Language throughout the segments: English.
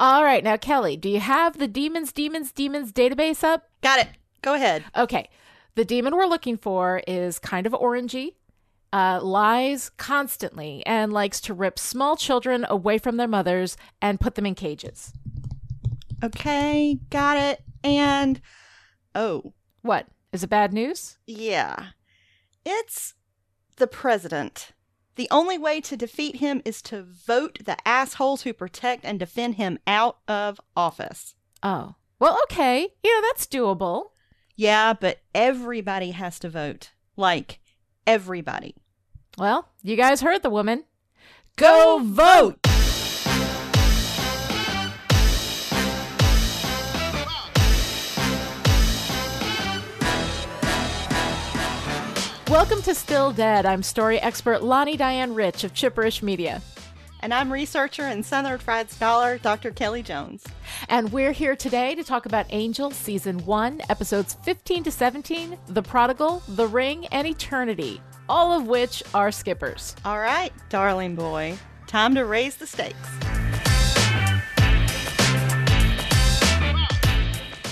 All right, now Kelly, do you have the demons, demons, demons database up? Got it. Go ahead. Okay, the demon we're looking for is kind of orangey, uh, lies constantly, and likes to rip small children away from their mothers and put them in cages. Okay, got it. And oh, What is it? Bad news? yeah. It's the president. The only way to defeat him is to vote the assholes who protect and defend him out of office. Oh, well, okay, you know that's doable. Yeah, but everybody has to vote. Like, everybody. Well, you guys heard the woman. Go vote! Welcome to Still Dead. I'm story expert Lani Diane Rich of Chipperish Media. And I'm researcher and Southern Fried Scholar, Dr. Kelly Jones. And we're here today to talk about Angel Season 1, Episodes 15 to 17, The Prodigal, The Ring, and Eternity, all of which are skippers. All right, darling boy, time to raise the stakes.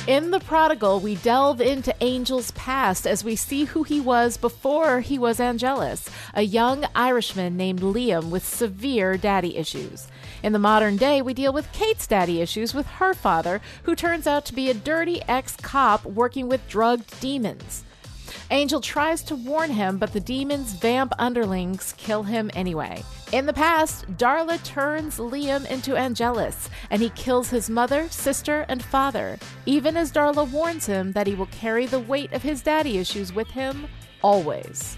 In The Prodigal, we delve into Angel's past as we see who he was before he was Angelus, a young Irishman named Liam with severe daddy issues. In the modern day, we deal with Kate's daddy issues with her father, who turns out to be a dirty ex cop working with drugged demons. Angel tries to warn him, but the demon's vamp underlings kill him anyway. In the past, Darla turns Liam into Angelus, and he kills his mother, sister, and father, even as Darla warns him that he will carry the weight of his daddy issues with him always.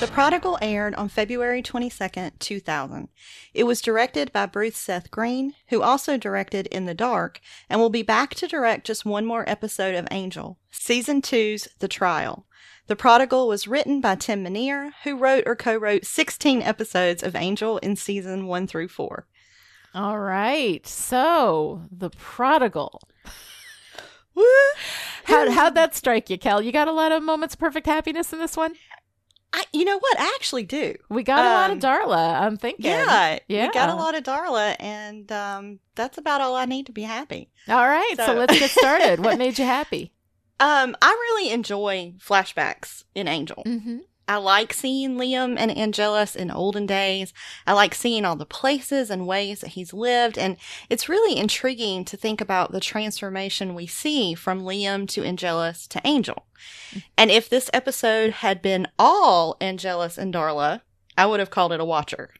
The Prodigal aired on February 22nd, 2000. It was directed by Bruce Seth Green, who also directed In the Dark, and will be back to direct just one more episode of Angel, Season 2's The Trial. The Prodigal was written by Tim Minear, who wrote or co wrote 16 episodes of Angel in season 1 through 4. All right, so the prodigal. How, how'd that strike you, Kel? You got a lot of moments of perfect happiness in this one? I, you know what? I actually do. We got a lot of Um, Darla, I'm thinking. Yeah, Yeah. we got a lot of Darla, and um, that's about all I need to be happy. All right, so, So- let's get started. what made you happy? Um, I really enjoy flashbacks in Angel. Mm-hmm. I like seeing Liam and Angelus in olden days. I like seeing all the places and ways that he's lived, and it's really intriguing to think about the transformation we see from Liam to Angelus to Angel. And if this episode had been all Angelus and Darla, I would have called it a watcher.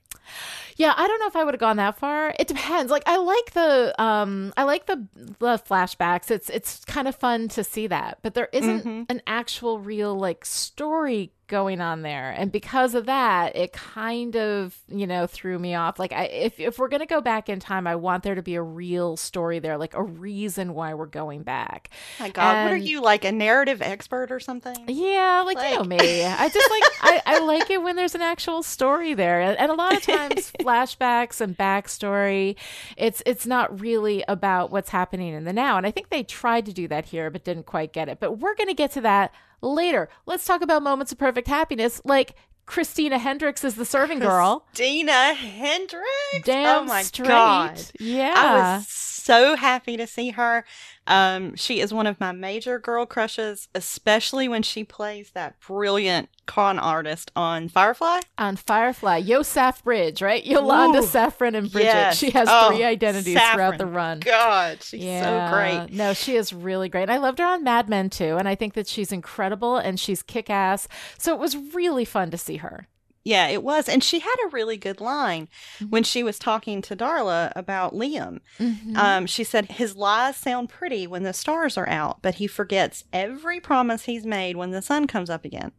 Yeah, I don't know if I would have gone that far. It depends. Like I like the um I like the the flashbacks. It's it's kind of fun to see that. But there isn't Mhm. an actual real like story going on there. And because of that, it kind of, you know, threw me off. Like I if if we're going to go back in time, I want there to be a real story there, like a reason why we're going back. My God, what are you like a narrative expert or something? Yeah, like, you know me. I just like I, I like it when there's an actual story there, and, and a lot of times flashbacks and backstory, it's it's not really about what's happening in the now. And I think they tried to do that here, but didn't quite get it. But we're gonna get to that later. Let's talk about moments of perfect happiness, like Christina Hendricks is the serving girl. Dina Hendricks. Damn oh my straight. God. Yeah. I was so happy to see her. Um, she is one of my major girl crushes, especially when she plays that brilliant con artist on Firefly. on Firefly, Yosef Bridge, right? Yolanda Ooh, Saffron and Bridget. yes. She has Oh, three identities throughout the run. God, she's so great. No, she is really great. And I loved her on Mad Men too. And I think that she's incredible and she's kick ass. So it was really fun to see her. Yeah, it was. And she had a really good line Mm-hmm. when she was talking to Darla about Liam. Mm-hmm. Um, she said, His lies sound pretty when the stars are out, but he forgets every promise he's made when the sun comes up again.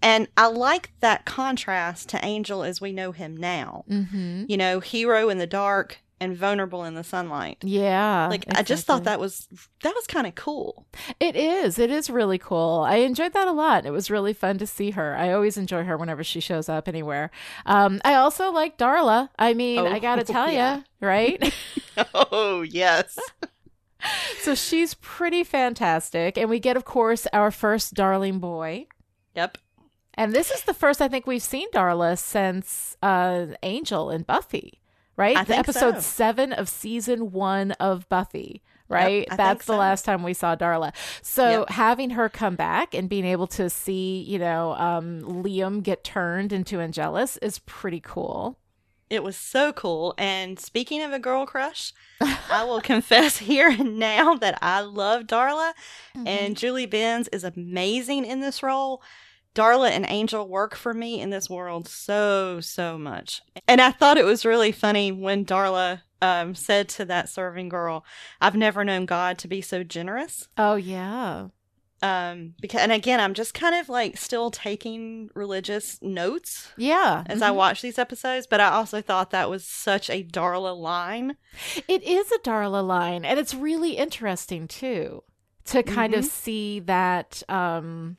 And I like that contrast to Angel as we know him now. Mm-hmm. You know, hero in the dark and vulnerable in the sunlight. Yeah. Like I just thought that was that was kind of cool. It is. It is really cool. I enjoyed that a lot. It was really fun to see her. I always enjoy her whenever she shows up anywhere. Um, I also like Darla. I mean, Oh, I got to tell yeah. you, right? Oh yes. so she's pretty fantastic. And we get, of course, our first darling boy. yep. And this is the first I think we've seen Darla since uh, Angel and Buffy, right? The episode so. seven of season one of Buffy. Right? Think That's the so. last time we saw Darla. So Yep. having her come back and being able to see, you know, um, Liam get turned into Angelus is pretty cool. It was so cool. And speaking of a girl crush, I will confess here and now that I love Darla, Mm-hmm. and Julie Benz is amazing in this role. Darla and Angel work for me in this world so, so much. And I thought it was really funny when Darla um, said to that serving girl, I've never known God to be so generous. Oh yeah. Um, because, and again, I'm just kind of like still taking religious notes Yeah. as I Mhm. watch these episodes, but I also thought that was such a Darla line. It is a Darla line, and it's really interesting too to kind of Mhm. see that um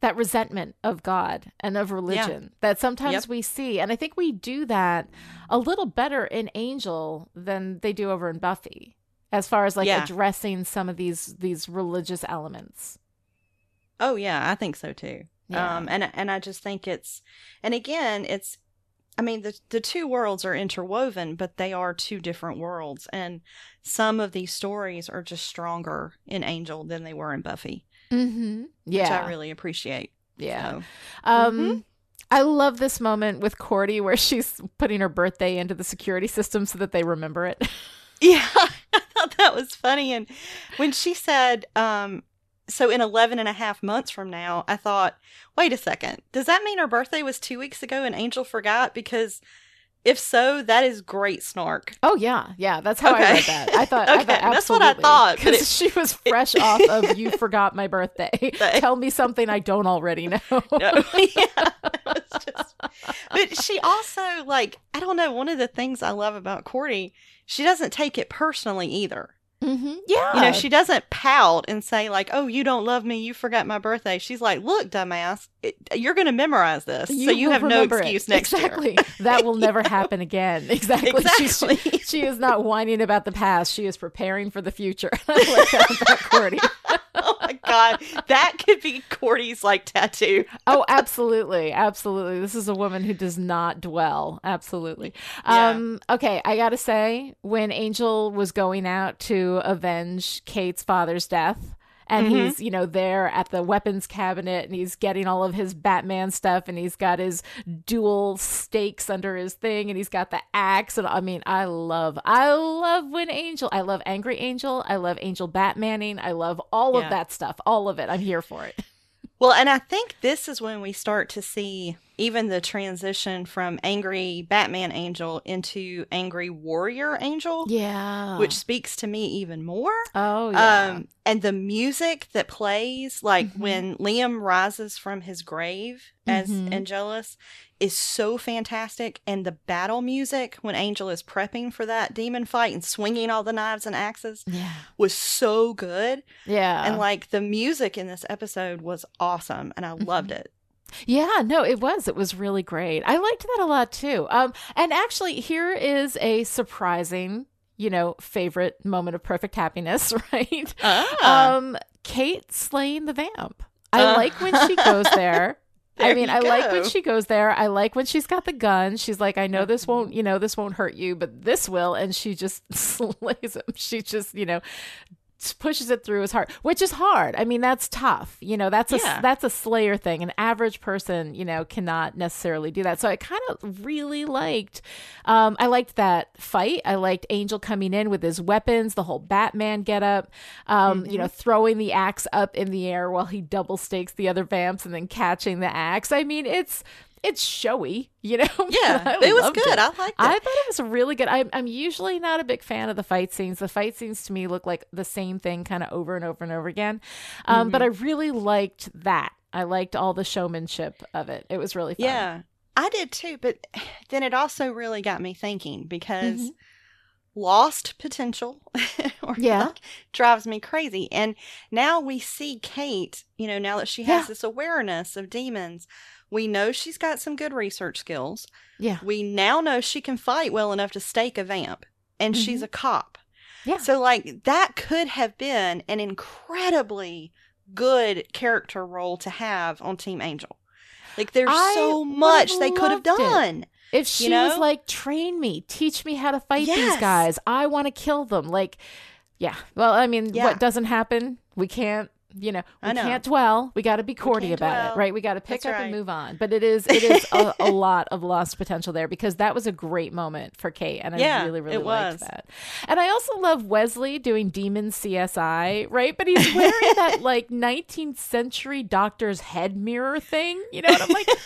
that resentment of God and of religion that sometimes Yep. we see. And I think we do that a little better in Angel than they do over in Buffy. As far as like Yeah. addressing some of these these religious elements. Oh yeah, I think so too. Yeah. Um, and and I just think it's, and again, it's, I mean, the the two worlds are interwoven, but they are two different worlds, and some of these stories are just stronger in Angel than they were in Buffy, Mm-hmm. which Yeah. I really appreciate. yeah. So, Um, Mhm. I love this moment with Cordy where she's putting her birthday into the security system so that they remember it. Yeah, I thought that was funny. And when she said, um, so in 11 and a half months from now, I thought, wait a second, does that mean her birthday was two weeks ago and Angel forgot? Because if so, that is great snark. Oh yeah, yeah. That's how I Okay. read that. I thought, I Okay, thought that's what I thought, Because she was fresh off of "You forgot my birthday." Tell me something I don't already know. No, yeah, just- but she also, like, I don't know, one of the things I love about Cordy, she doesn't take it personally either. Hmm Yeah, You know, she doesn't pout and say, like, oh, you don't love me, you forgot my birthday. She's like, look, dumbass, it, you're going to memorize this. so you have no remember it. excuse next year. exactly. that will never happen again. Exactly. Exactly. she is not whining about the past. She is preparing for the future. I like that Cordy. oh my God. That could be Cordy's, like, tattoo. oh absolutely absolutely this is a woman who does not dwell absolutely Yeah. um okay i gotta say when angel was going out to avenge kate's father's death and Mhm. he's you know there at the weapons cabinet and he's getting all of his batman stuff and he's got his dual stakes under his thing and he's got the axe and i mean i love i love when angel i love angry angel i love angel batmaning i love all of that stuff all of it. I'm here for it. Well, and I think this is when we start to see even the transition from angry Batman Angel into angry warrior Angel, yeah which speaks to me even more. Oh yeah. Um, and the music that plays, like Mhm. when Liam rises from his grave as Mhm. Angelus, is so fantastic. And the battle music when Angel is prepping for that demon fight and swinging all the knives and axes yeah. was so good. Yeah. and like the music in this episode was awesome, and I Mm-hmm. loved it. Yeah, no, it was. It was really great. I liked that a lot too. Um and actually here is a surprising, you know, favorite moment of perfect happiness, right? Ah, Um Kate slaying the vamp. I Uh. like when she goes there. I mean, I like when she goes there. I like when she's got the gun. She's like, I know this Mm-hmm. won't, you know, this won't hurt you, but this will. And she just slays him. She just, you know, pushes it through his heart, which is hard. I mean, that's tough. You know, that's a Yeah. that's a slayer thing. An average person, you know, cannot necessarily do that. So I kind of really liked. Um, I liked that fight. I liked Angel coming in with his weapons, the whole Batman getup. Um, you know, throwing the axe up in the air while he double stakes the other vamps and then catching the axe. I mean, it's it's showy, you know. yeah, it was good. it. I liked it. I thought it was really good. I'm, I'm usually not a big fan of the fight scenes. The fight scenes to me look like the same thing kind of over and over and over again. Um, But I Mm-hmm. really liked that. I liked all the showmanship of it. It was really fun. yeah, I did too. But then it also really got me thinking because Mhm. lost potential, or Yeah. like, drives me crazy. And now we see Kate. You know, now that she has Yeah. this awareness of demons. We know she's got some good research skills. Yeah. We now know she can fight well enough to stake a vamp, and she's a cop. Mm-hmm. Yeah. So, like, that could have been an incredibly good character role to have on Team Angel. Like there's I so much they could have loved it. done. If she You was like, train me, teach me how to fight these guys. I want to kill them. Like, yeah. Well, I mean, Yeah. what doesn't happen? We can't, you know, we know. can't dwell. We got to be cordy about dwell. it, right? We got to pick That's up and move on. But it is, it is a, a lot of lost potential there because that was a great moment for Kate, and I Yeah, really, really liked that. And I also love Wesley doing Demon CSI, right? But he's wearing that like 19th century doctor's head mirror thing, you know. And I'm like.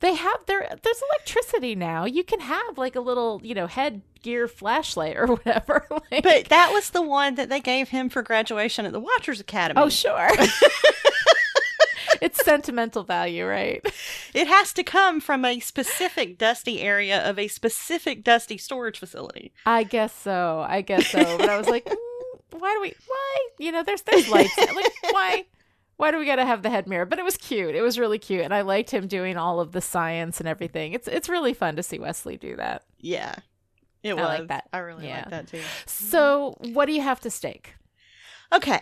They have there. There's electricity now. You can have like a little, you know, headgear flashlight or whatever. like- But that was the one that they gave him for graduation at the Watchers Academy. oh, sure. it's sentimental value, right? It has to come from a specific dusty area of a specific dusty storage facility. I guess so. I guess so. But I was like, mm, why do we? Why? You know, there's there's lights. Like why? Why do we got to have the head mirror? But it was cute. It was really cute, and I liked him doing all of the science and everything. It's it's really fun to see Wesley do that. Yeah. It I was. like that. I really Yeah. like that too. So, what do you have to stake? Okay.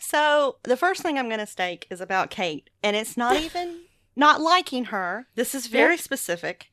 So the first thing I'm going to stake is about Kate, and it's not even not liking her. This is very specific.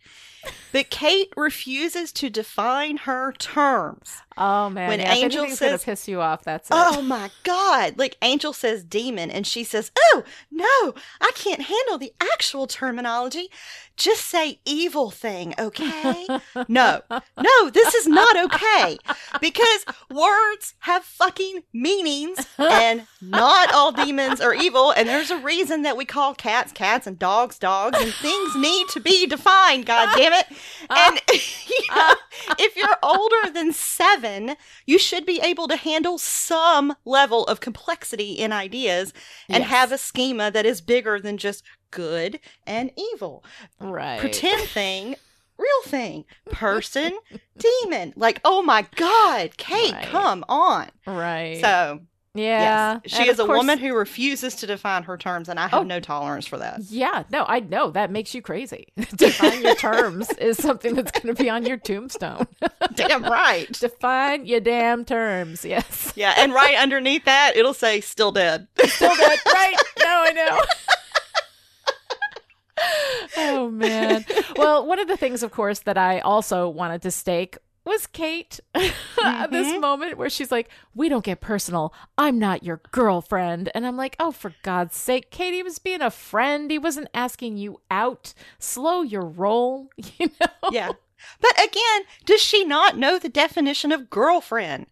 But Kate refuses to define her terms. Oh man, When yeah, Angel gonna says- piss you off, that's it. Oh my God. Like Angel says demon, and she says, Oh, no, I can't handle the actual terminology. Just say evil thing, okay? no, no, this is not okay. Because words have fucking meanings, and not all demons are evil. And there's a reason that we call cats cats and dogs dogs, and things need to be defined, God damn it. Uh, and you uh. know, if you're older than seven, you should be able to handle some level of complexity in ideas and Yes. have a schema that is bigger than just good and evil. right. Pretend thing, real thing, person, demon. Like, oh my God, Kate, Right. come on. Right. So, yeah, yes, she And is a course- woman who refuses to define her terms, and I have Oh. no tolerance for that. Yeah, no, I know that makes you crazy. Define your terms is something that's going to be on your tombstone. Damn right. Define your damn terms. Yes. Yeah, and right underneath that, it'll say still dead. Still dead. right. No, I know. oh man. Well, one of the things, of course, that I also wanted to stake was Kate. this mm-hmm. moment where she's like, "We don't get personal. I'm not your girlfriend," and I'm like, "Oh, for God's sake, Kate! He was being a friend. He wasn't asking you out. Slow your roll, you know." yeah. But again, does she not know the definition of girlfriend?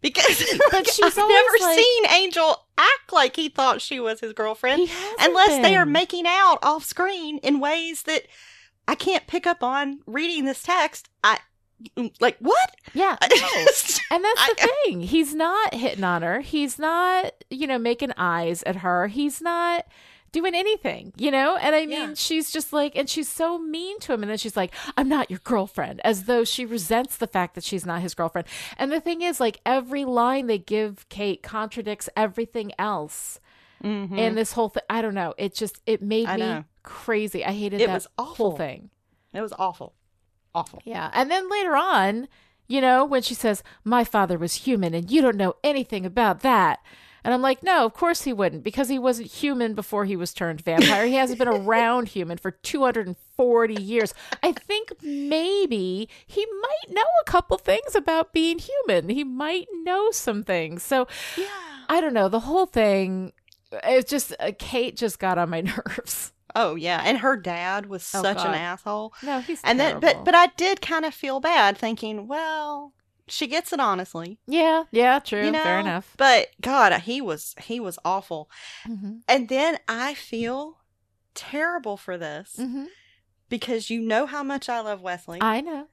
Because she's I've never like- seen Angel act like he thought she was his girlfriend unless they are making out off screen in ways that I can't pick up on reading this text. I like what? Yeah. Just- And that's the I- thing. He's not hitting on her. He's not, you know, making eyes at her. He's not doing anything, you know? And I mean, Yeah. she's just like, and she's so mean to him. And then she's like, I'm not your girlfriend, as though she resents the fact that she's not his girlfriend. And the thing is, like, every line they give Kate contradicts everything else. Mhm. And this whole thing, I don't know. It just, it made I me know. crazy. I hated It that was whole awful. thing. it was awful, awful. Yeah. And then later on, you know, when she says, My father was human and you don't know anything about that. And I'm like, No, of course he wouldn't, because he wasn't human before he was turned vampire. he hasn't been around human for 240 years. I think maybe he might know a couple things about being human. He might know some things. So Yeah. I don't know. The whole thing, it's just, uh, Kate just got on my nerves. Oh yeah, and her dad was Oh, such God. an asshole. No, he's And then, terrible. but but I did kind of feel bad, thinking, well, she gets it honestly, yeah, yeah, true. you know. Fair enough. But God, he was he was awful. hmm And then I feel terrible for this hmm because you know how much I love Wesley, I know.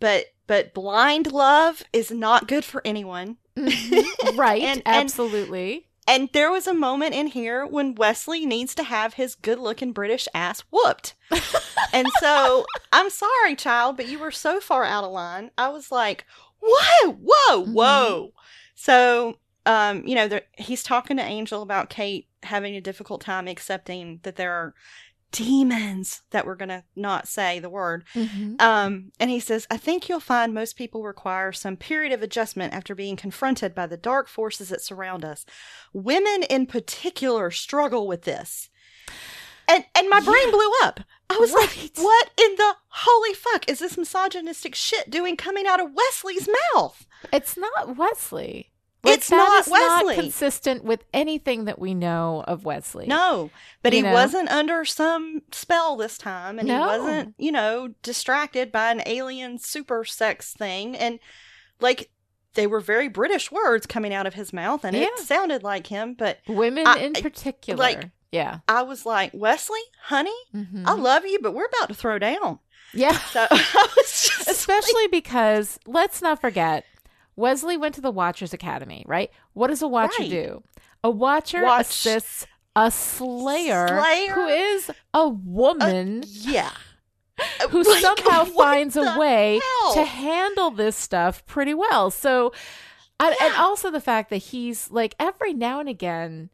but but blind love is not good for anyone. Mhm. right and- absolutely And there was a moment in here when Wesley needs to have his good-looking British ass whooped. and so I'm sorry, child, but you were so far out of line. I was like, whoa, whoa, Mhm. whoa. So, um, you know, there, he's talking to Angel about Kate having a difficult time accepting that there are demons that we're going to not say the word. Um, and he says, I think you'll find most people require some period of adjustment after being confronted by the dark forces that surround us. Women in particular struggle with this. and and my brain blew up. I was Right. like, "What in the holy fuck is this misogynistic shit doing coming out of Wesley's mouth?" It's not Wesley. It's not Wesley. consistent with anything that we know of Wesley. No, but You he know? wasn't under some spell this time, and No. he wasn't, you know, distracted by an alien super sex thing. And like, they were very British words coming out of his mouth, and it sounded like him. But women I- in particular. like- yeah, I was like, Wesley, honey, Mhm. I love you, but we're about to throw down. yeah. So I was just Especially because let's not forget, Wesley went to the Watchers Academy, right? What does a Watcher Right. do? A Watcher Watch- assists a Slayer, Slayer? who is a woman uh, yeah, who Like, somehow finds a way hell? to handle this stuff pretty well. So, and, and also the fact that he's like every now and again,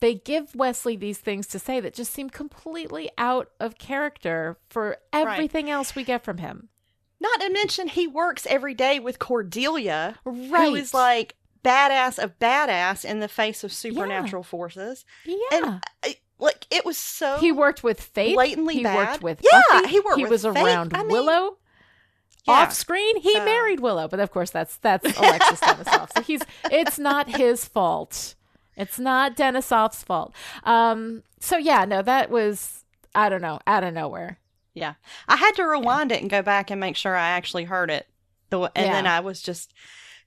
they give Wesley these things to say that just seem completely out of character for everything else we get from him. Not to mention he works every day with Cordelia, Right. who is like badass of badass in the face of supernatural forces. yeah. And I, like it was so he worked with Faith. blatantly he bad. worked with Yeah, Buffy. he worked He was Faith. around I mean, Willow. yeah. Off screen, he So- married Willow, but of course that's that's Alexis Denisof. So he's it's not his fault. It's not Denisof's fault. Um. So yeah, no, that was I don't know out of nowhere. Yeah, I had to rewind it and go back and make sure I actually heard it. The and then I was just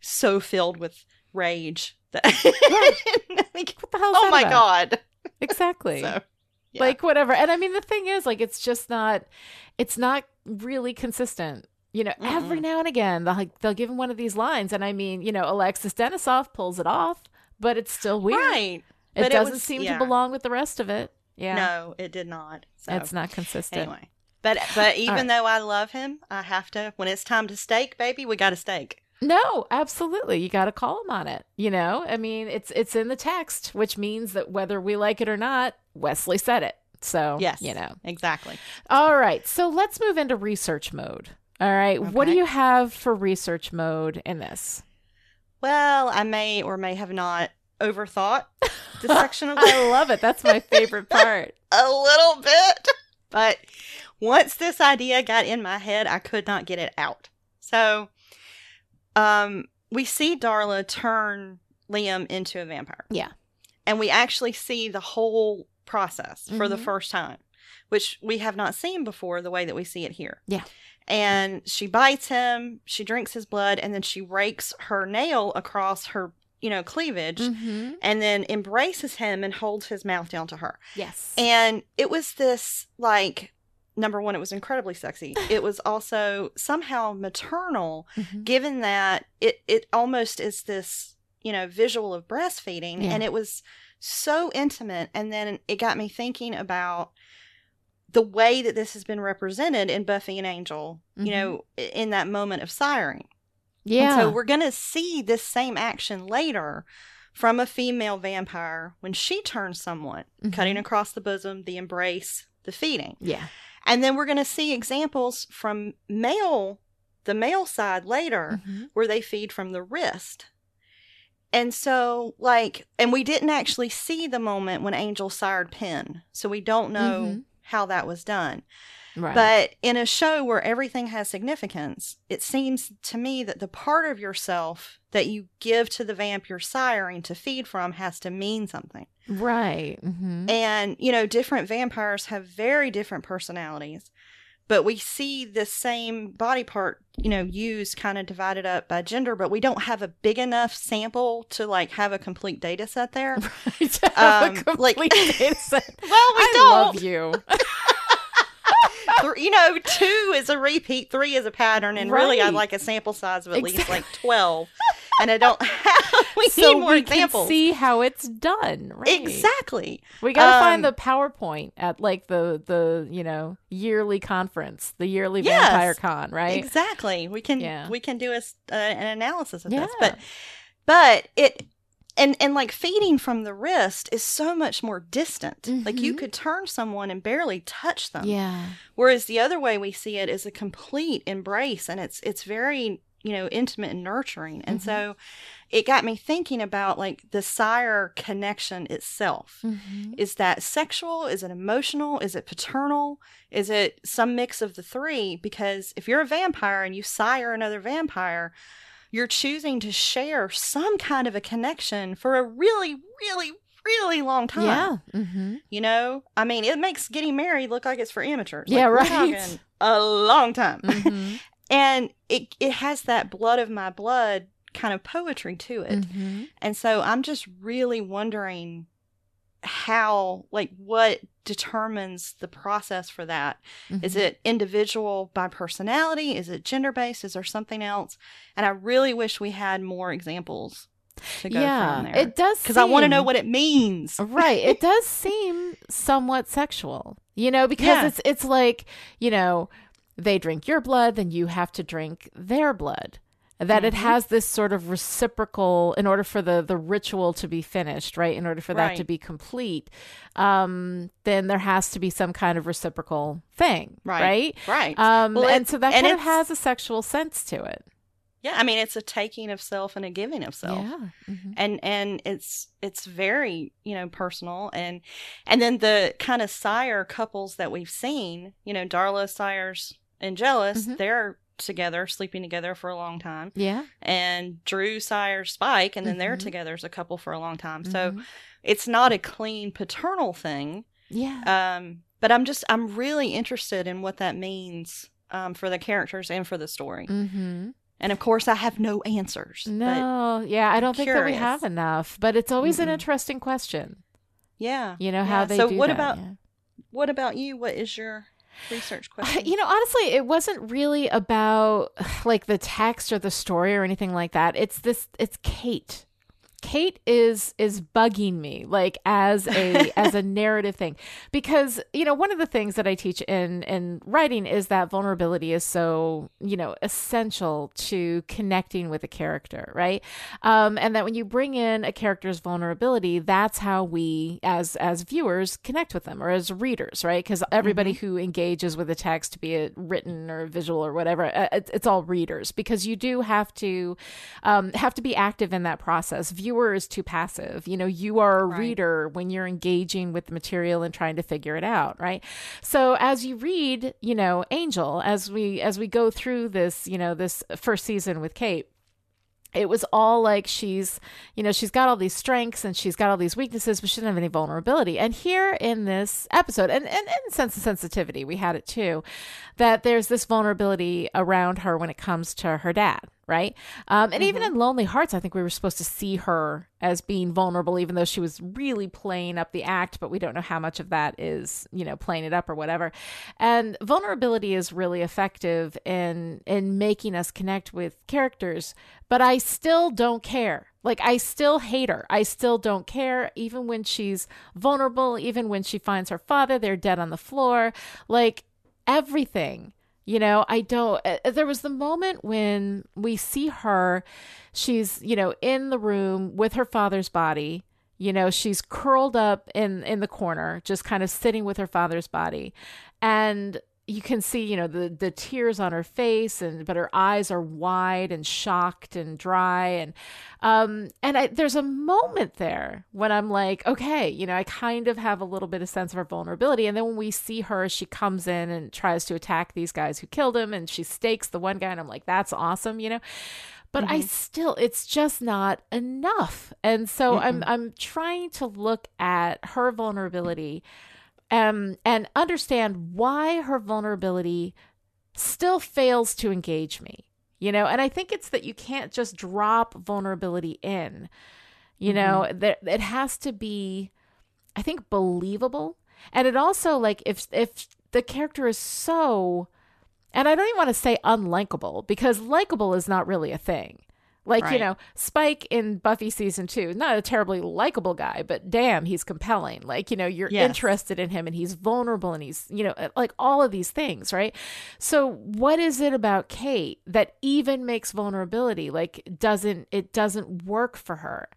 so filled with rage that like, What the hell? Oh that my about? god. Exactly. So yeah. Like whatever. And I mean, the thing is, like, it's just not. It's not really consistent. You know, every Mm-mm. now and again, they'll like, they'll give him one of these lines, and I mean, you know, Alexis Denisof pulls it off, but it's still weird. right. It But it doesn't was- seem yeah. to belong with the rest of it. Yeah. No, it did not. So It's not consistent. anyway. But but even right. though I love him, I have to when it's time to stake, baby, we got to stake. No, absolutely. You got to call him on it. You know, I mean, it's it's in the text, which means that whether we like it or not, Wesley said it. So, Yes. you know. Exactly. All right. So let's move into research mode. All right. What do you have for research mode in this? Well, I may or may have not overthought this section of I love it. That's my favorite part. a little bit. But once this idea got in my head, I could not get it out. So, um, we see Darla turn Liam into a vampire. Yeah. And we actually see the whole process for the Mhm. first time, which we have not seen before the way that we see it here. Yeah. And she bites him, she drinks his blood, and then she rakes her nail across her, you know, cleavage Mm-hmm. and then embraces him and holds his mouth down to her. Yes. And it was this like number one, it was incredibly sexy. It was also somehow maternal, Mhm. given that it it almost is this, you know, visual of breastfeeding. Yeah. And it was so intimate. And then it got me thinking about the way that this has been represented in Buffy and Angel, Mhm. you know, in that moment of siring. yeah. And so we're going to see this same action later from a female vampire when she turns someone, cutting Mhm. across the bosom, the embrace, the feeding. yeah. And then we're going to see examples from male, the male side later, Mhm. where they feed from the wrist. And so, like, and we didn't actually see the moment when Angel sired Penn. So we don't know Mhm. how that was done. Right. But in a show where everything has significance, it seems to me that the part of yourself that you give to the vamp you're siring to feed from has to mean something. right. hmm And, you know, different vampires have very different personalities, but we see the same body part, you know, used kind of divided up by gender, but we don't have a big enough sample to like have a complete data set there. to have Um, a complete like- data set. Well, we I don't. love you. You know, two is a repeat, three is a pattern, and really, I Right. like a sample size of at least like twelve. and I don't have. We so need more we examples. can see how it's done. Right. Exactly. We gotta Um, find the PowerPoint at like the the you know yearly conference, the yearly Yes. Vampire Con, right? Exactly. We can Yeah. we can do a, uh, an analysis of Yeah. this, but but it and and like feeding from the wrist is so much more distant. Like you Mhm. could turn someone and barely touch them. Yeah. Whereas the other way we see it is a complete embrace, and it's it's very you know, intimate and nurturing. And mm-hmm. so it got me thinking about like the sire connection itself. Mm-hmm. Is that sexual? Is it emotional? Is it paternal? Is it some mix of the three? Because if you're a vampire and you sire another vampire, you're choosing to share some kind of a connection for a really, really, really long time. Yeah. Mm-hmm. You know, I mean, it makes getting married look like it's for amateurs. Yeah, like, right. a long time. Mm-hmm. and it it has that blood of my blood kind of poetry to it. Mm-hmm. And so I'm just really wondering how like what determines the process for that mm-hmm. is it individual by personality is it gender based is there something else and i really wish we had more examples to go yeah, from there it does because i want to know what it means right it does seem somewhat sexual you know because yeah. it's it's like you know they drink your blood, then you have to drink their blood. That mm-hmm. it has this sort of reciprocal, in order for the the ritual to be finished, right? In order for that right. to be complete, um, then there has to be some kind of reciprocal thing, right? Right. Right. Um, well, and so that and kind of has a sexual sense to it. Yeah, I mean it's a taking of self and a giving of self. Yeah. Mm-hmm. And and it's it's very, you know, personal and and then the kind of sire couples that we've seen, you know, Darla sires Angelus, mm-hmm. they're together, sleeping together for a long time. Yeah. And Dru sires Spike, and then mm-hmm. they're together as a couple for a long time. So it's not a clean paternal thing. Yeah. Um, but I'm just I'm really interested in what that means um, for the characters and for the story. Mm-hmm. And of course, I have no answers. No, yeah, I don't think that we have enough. But it's always mm-hmm. an interesting question. Yeah, you know yeah. how they. So do what that, about yeah. what about you? What is your research question? You know, honestly, it wasn't really about like the text or the story or anything like that. It's this it's Kate. Kate is is bugging me like as a as a narrative thing. Because you know one of the things that I teach in in writing is that vulnerability is so you know essential to connecting with a character right? Um, and that when you bring in a character's vulnerability that's how we as as viewers connect with them or as readers right? Because everybody mm-hmm. who engages with a text be it written or visual or whatever uh, it's all readers. Because you do have to um, have to be active in that process. View viewer is too passive. You know, you are a right. reader when you're engaging with the material and trying to figure it out, right? So as you read, you know, Angel, as we as we go through this, you know, this first season with Kate, it was all like she's you know she's got all these strengths and she's got all these weaknesses but she doesn't have any vulnerability and here in this episode and and, and sense of sensitivity we had it too that there's this vulnerability around her when it comes to her dad right? Um, and mm-hmm. even in Lonely Hearts, I think we were supposed to see her as being vulnerable, even though she was really playing up the act, but we don't know how much of that is, you know, playing it up or whatever. And vulnerability is really effective in in making us connect with characters, but I still don't care. Like I still hate her. I still don't care even when she's vulnerable, even when she finds her father, they're dead on the floor. Like everything you know, I don't. Uh, there was the moment when we see her, she's, you know, in the room with her father's body. You know, she's curled up in in the corner, just kind of sitting with her father's body. And you can see you know the the tears on her face and but her eyes are wide and shocked and dry and um and I, there's a moment there when i'm like okay you know i kind of have a little bit of sense of her vulnerability and then when we see her she comes in and tries to attack these guys who killed him and she stakes the one guy and i'm like that's awesome you know but mm-hmm. I still it's just not enough. And so mm-hmm. I'm I'm trying to look at her vulnerability um, and understand why her vulnerability still fails to engage me. You know, and I think it's that you can't just drop vulnerability in. You mm-hmm. know, that it has to be, I think, believable. And it also like if if the character is so and I don't even want to say unlikable because likable is not really a thing. Like, right. you know, Spike in Buffy season two, not a terribly likable guy, but damn, he's compelling. Like, you know, you're yes. interested in him and he's vulnerable and he's, you know, like all of these things, right? So, what is it about Kate that even makes vulnerability like doesn't, it doesn't work for her?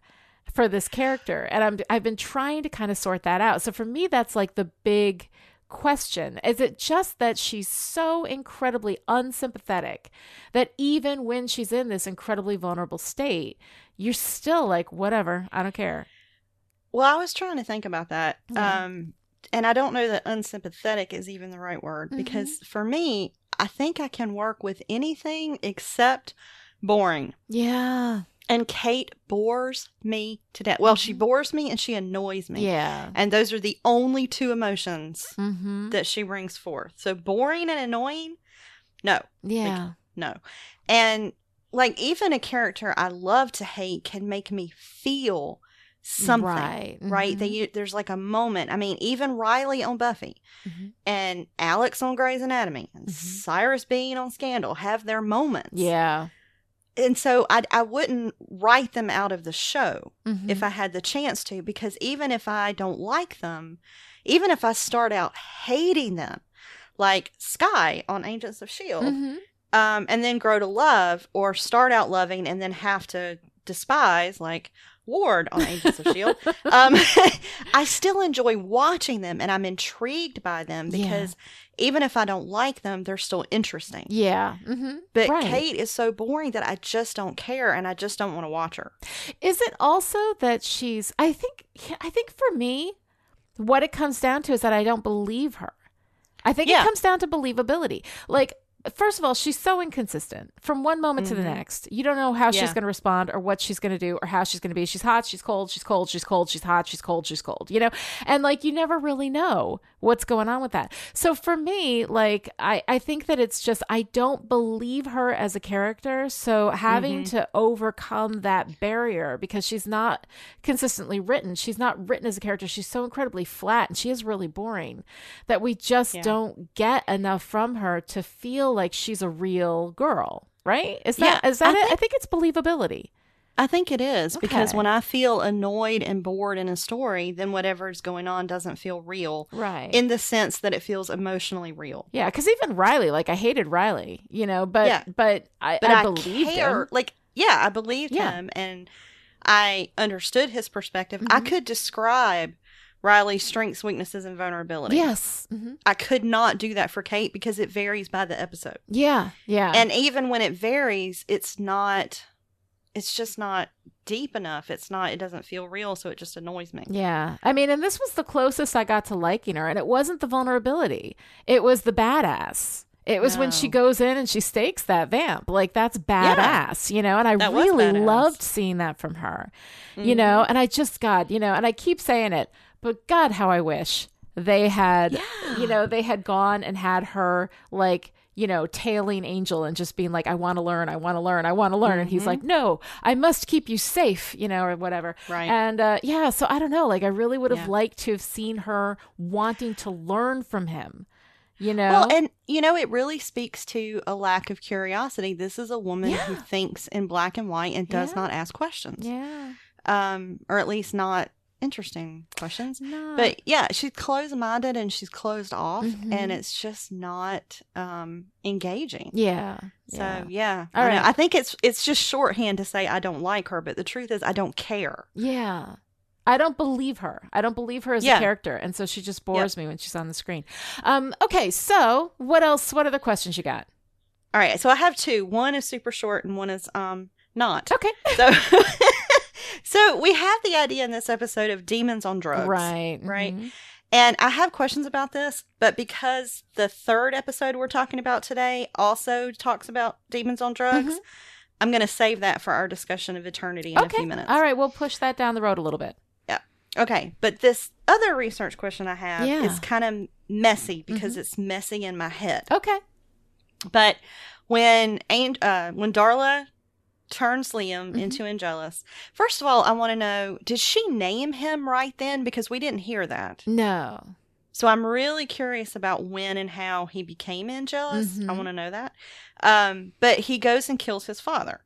for this character and i'm i've been trying to kind of sort that out so for me that's like the big question. Is it just that she's so incredibly unsympathetic that even when she's in this incredibly vulnerable state, you're still like, whatever, I don't care. Well, I was trying to think about that. Yeah. Um, and I don't know that unsympathetic is even the right word because for me, I think I can work with anything except boring. Yeah. And Kate bores me to death. Well, she Mhm. bores me and she annoys me. Yeah. And those are the only two emotions Mm-hmm. that she brings forth. So boring and annoying, no, Yeah. no. And like even a character I love to hate can make me feel something. Right. Right? Mhm. They, there's like a moment. I mean, even Riley on Buffy Mhm. and Alex on Grey's Anatomy and Mhm. Cyrus Beene on Scandal have their moments. Yeah. And so I, I wouldn't write them out of the show Mhm. if I had the chance to, because even if I don't like them, even if I start out hating them, like Skye on Agents of S.H.I.E.L.D., Mhm. um, and then grow to love, or start out loving and then have to despise, like Ward on Agents of S.H.I.E.L.D., um, I still enjoy watching them and I'm intrigued by them Yeah. because even if I don't like them, they're still interesting. Yeah. Mm-hmm. But Right. Kate is so boring that I just don't care and I just don't want to watch her. Is it also that she's I think I think for me what it comes down to is that I don't believe her. I think Yeah. it comes down to believability. Like first of all, she's so inconsistent from one moment to the Mhm. next. You don't know how she's going to respond or what she's going to do or how she's going to be. She's hot, she's cold, she's cold, she's cold, she's hot, she's cold, she's cold, you know? And like you never really know what's going on with that. So for me, like I I think that it's just I don't believe her as a character, so having Mhm. to overcome that barrier because she's not consistently written. She's not written as a character. She's so incredibly flat and she is really boring that we just Yeah. don't get enough from her to feel like she's a real girl. Right? Is that is Yeah, that I it? I think- think it's believability. I think it is because when I feel annoyed and bored in a story, then whatever's going on doesn't feel real Right. in the sense that it feels emotionally real. yeah, because even Riley, like I hated Riley, you know, but Yeah. but I, But I I, believed care. him. Like, yeah, I believed Yeah. him and I understood his perspective. I Mhm. could describe Riley's strengths, weaknesses, and vulnerability. Yes. hmm I could not do that for Kate because it varies by the episode. Yeah. Yeah. And even when it varies, it's not, it's just not deep enough. It's not, it doesn't feel real. So it just annoys me. Yeah. I mean, and this was the closest I got to liking her. And it wasn't the vulnerability, it was the badass. It was when she goes in and she stakes that vamp. Like, that's badass, you know? And I That really loved seeing that from her, you Mhm. know? And I just, God, you know, and I keep saying it, but God, how I wish they had, Yeah. you know, they had gone and had her, like, you know, tailing Angel and just being like, I want to learn, I want to learn, I want to learn. And he's Mhm. like, no, I must keep you safe, you know, or whatever. Right. And uh, yeah, so I don't know. Like, I really would have Yeah. liked to have seen her wanting to learn from him. You know? Well, and you know, it really speaks to a lack of curiosity. This is a woman who thinks in black and white and does Yeah. not ask questions. yeah. Um, or at least not interesting questions. No. But yeah, she's closed minded and she's closed off Mhm. and it's just not um engaging. yeah. So yeah. yeah, All I, know. right. I think it's it's just shorthand to say I don't like her, but the truth is I don't care. Yeah. I don't believe her. I don't believe her as Yeah. a character. And so she just bores me when she's on the screen. Um, okay, so what else? What other questions you got? All right, so I have two. One is super short and one is um not. Okay. So so we have the idea in this episode of demons on drugs. Right. right. mhm. And I have questions about this, but because the third episode we're talking about today also talks about demons on drugs, Mhm. I'm going to save that for our discussion of eternity in a few minutes. All right. We'll push that down the road a little bit. Yeah. Okay, but this other research question I have Yeah. is kind of messy because Mhm. it's messy in my head. Okay. But when uh, when Darla turns Liam Mhm. into Angelus, first of all, I want to know: did she name him right then? Because we didn't hear that. No. So I'm really curious about when and how he became Angelus. I Mhm. want to know that. Um, but he goes and kills his father.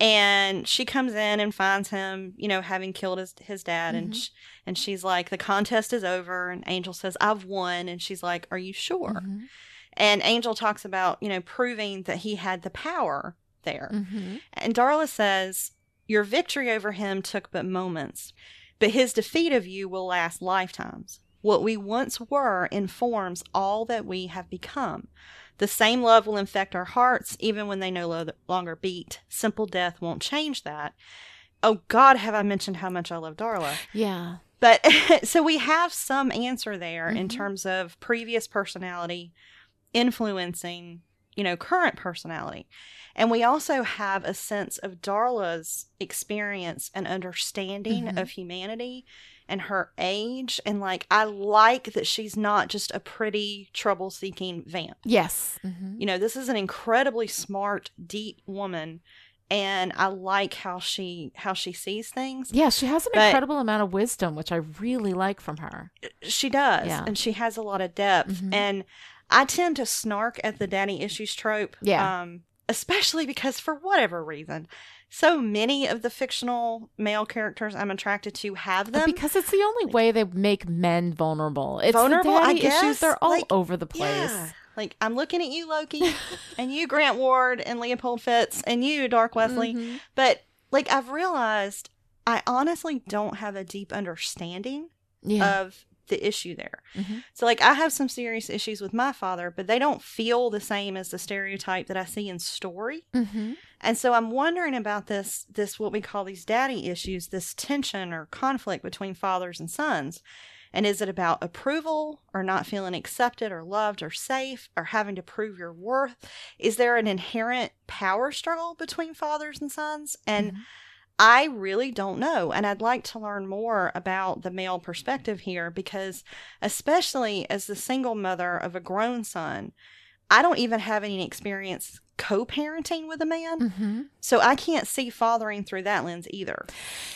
And she comes in and finds him, you know, having killed his, his dad. And Mhm. sh- and she's like, the contest is over. And Angel says, I've won. And she's like, Are you sure? Mhm. And Angel talks about, you know, proving that he had the power there. Mhm. And Darla says, Your victory over him took but moments, but his defeat of you will last lifetimes. What we once were informs all that we have become. The same love will infect our hearts even when they no lo- longer beat. Simple death won't change that. Oh, God, have I mentioned how much I love Darla? Yeah. But so we have some answer there in Mhm. terms of previous personality influencing, you know, current personality. And we also have a sense of Darla's experience and understanding Mhm. of humanity and her age. And like, I like that she's not just a pretty trouble seeking vamp. Yes. Mhm. You know, this is an incredibly smart, deep woman. And I like how she how she sees things. Yeah, she has an But- incredible amount of wisdom, which I really like from her. She does. Yeah. And she has a lot of depth. Mhm. And I tend to snark at the daddy issues trope. Yeah. Um, especially because for whatever reason, so many of the fictional male characters I'm attracted to have them. because it's the only way they make men vulnerable. It's Vulnerable, I daddy issues. They're all like, over the place. Yeah. Like I'm looking at you, Loki, and you, Grant Ward, and Leopold Fitz, and you, Dark Wesley. Mhm. But like I've realized, I honestly don't have a deep understanding Yeah. of the issue there. Mhm. So like I have some serious issues with my father, but they don't feel the same as the stereotype that I see in story. Mhm. And so I'm wondering about this this what we call these daddy issues, this tension or conflict between fathers and sons. And is it about approval or not feeling accepted or loved or safe or having to prove your worth? Is there an inherent power struggle between fathers and sons? And Mhm. I really don't know. And I'd like to learn more about the male perspective here because, especially as the single mother of a grown son, I don't even have any experience co parenting with a man. Mhm. So I can't see fathering through that lens either.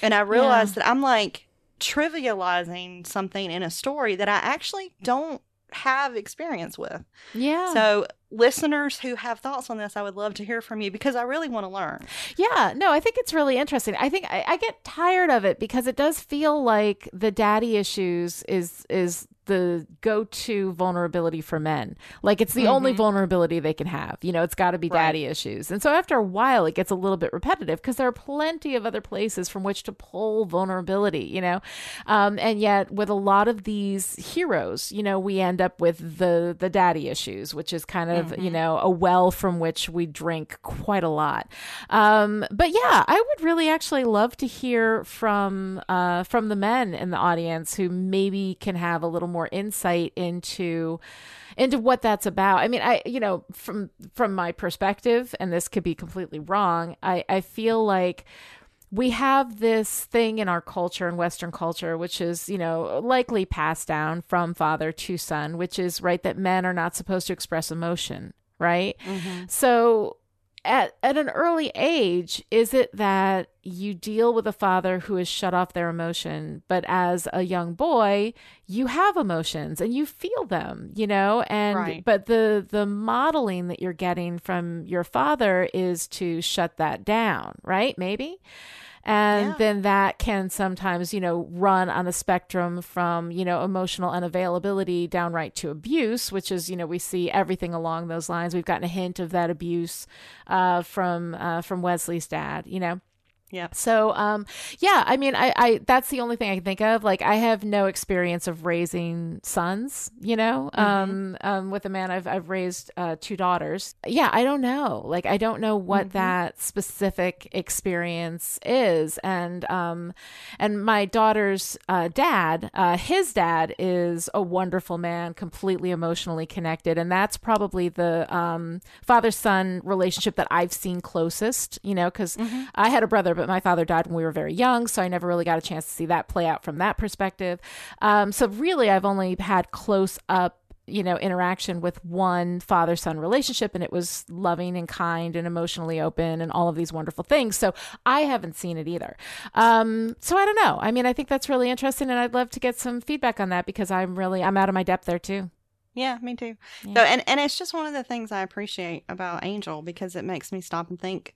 And I realize that I'm like trivializing something in a story that I actually don't have experience with. Yeah. So, listeners who have thoughts on this, I would love to hear from you because I really want to learn. Yeah, no, I think it's really interesting. I think I, I get tired of it because it does feel like the daddy issues is is the go-to vulnerability for men. Like it's the only Mhm. vulnerability they can have. You know, it's got to be Right. daddy issues. And so after a while it gets a little bit repetitive because there are plenty of other places from which to pull vulnerability, you know. Um, and yet with a lot of these heroes, you know, we end up with the the daddy issues, which is kind of, you know, a well from which we drink quite a lot. Um, but yeah, I would really actually love to hear from uh, from the men in the audience who maybe can have a little more insight into into what that's about. I mean, I you know from from my perspective, and this could be completely wrong. I I feel like we have this thing in our culture in western culture which is you know likely passed down from father to son which is right that men are not supposed to express emotion right mm-hmm. so at, at an early age, is it that you deal with a father who has shut off their emotion, but as a young boy, you have emotions and you feel them, you know? And Right. but the the modeling that you're getting from your father is to shut that down, right? Maybe. And Yeah. then that can sometimes, you know, run on a spectrum from, you know, emotional unavailability downright to abuse, which is, you know, we see everything along those lines. We've gotten a hint of that abuse uh, from uh, from Wesley's dad, you know. Yeah. So, um, yeah, I mean, I, I, that's the only thing I can think of. Like, I have no experience of raising sons, you know, um, um, with a man, I've, I've raised, uh, two daughters. Yeah. I don't know. Like, I don't know what Mhm. that specific experience is. And, um, and my daughter's, uh, dad, uh, his dad is a wonderful man, completely emotionally connected. And that's probably the, um, father son relationship that I've seen closest, you know, because I had a brother, but my father died when we were very young, so I never really got a chance to see that play out from that perspective. Um, so really, I've only had close up, you know, interaction with one father son relationship, and it was loving and kind and emotionally open and all of these wonderful things. So I haven't seen it either. Um, so I don't know. I mean, I think that's really interesting, and I'd love to get some feedback on that because I'm really I'm out of my depth there too. Yeah, me too. Yeah. So, and and it's just one of the things I appreciate about Angel because it makes me stop and think,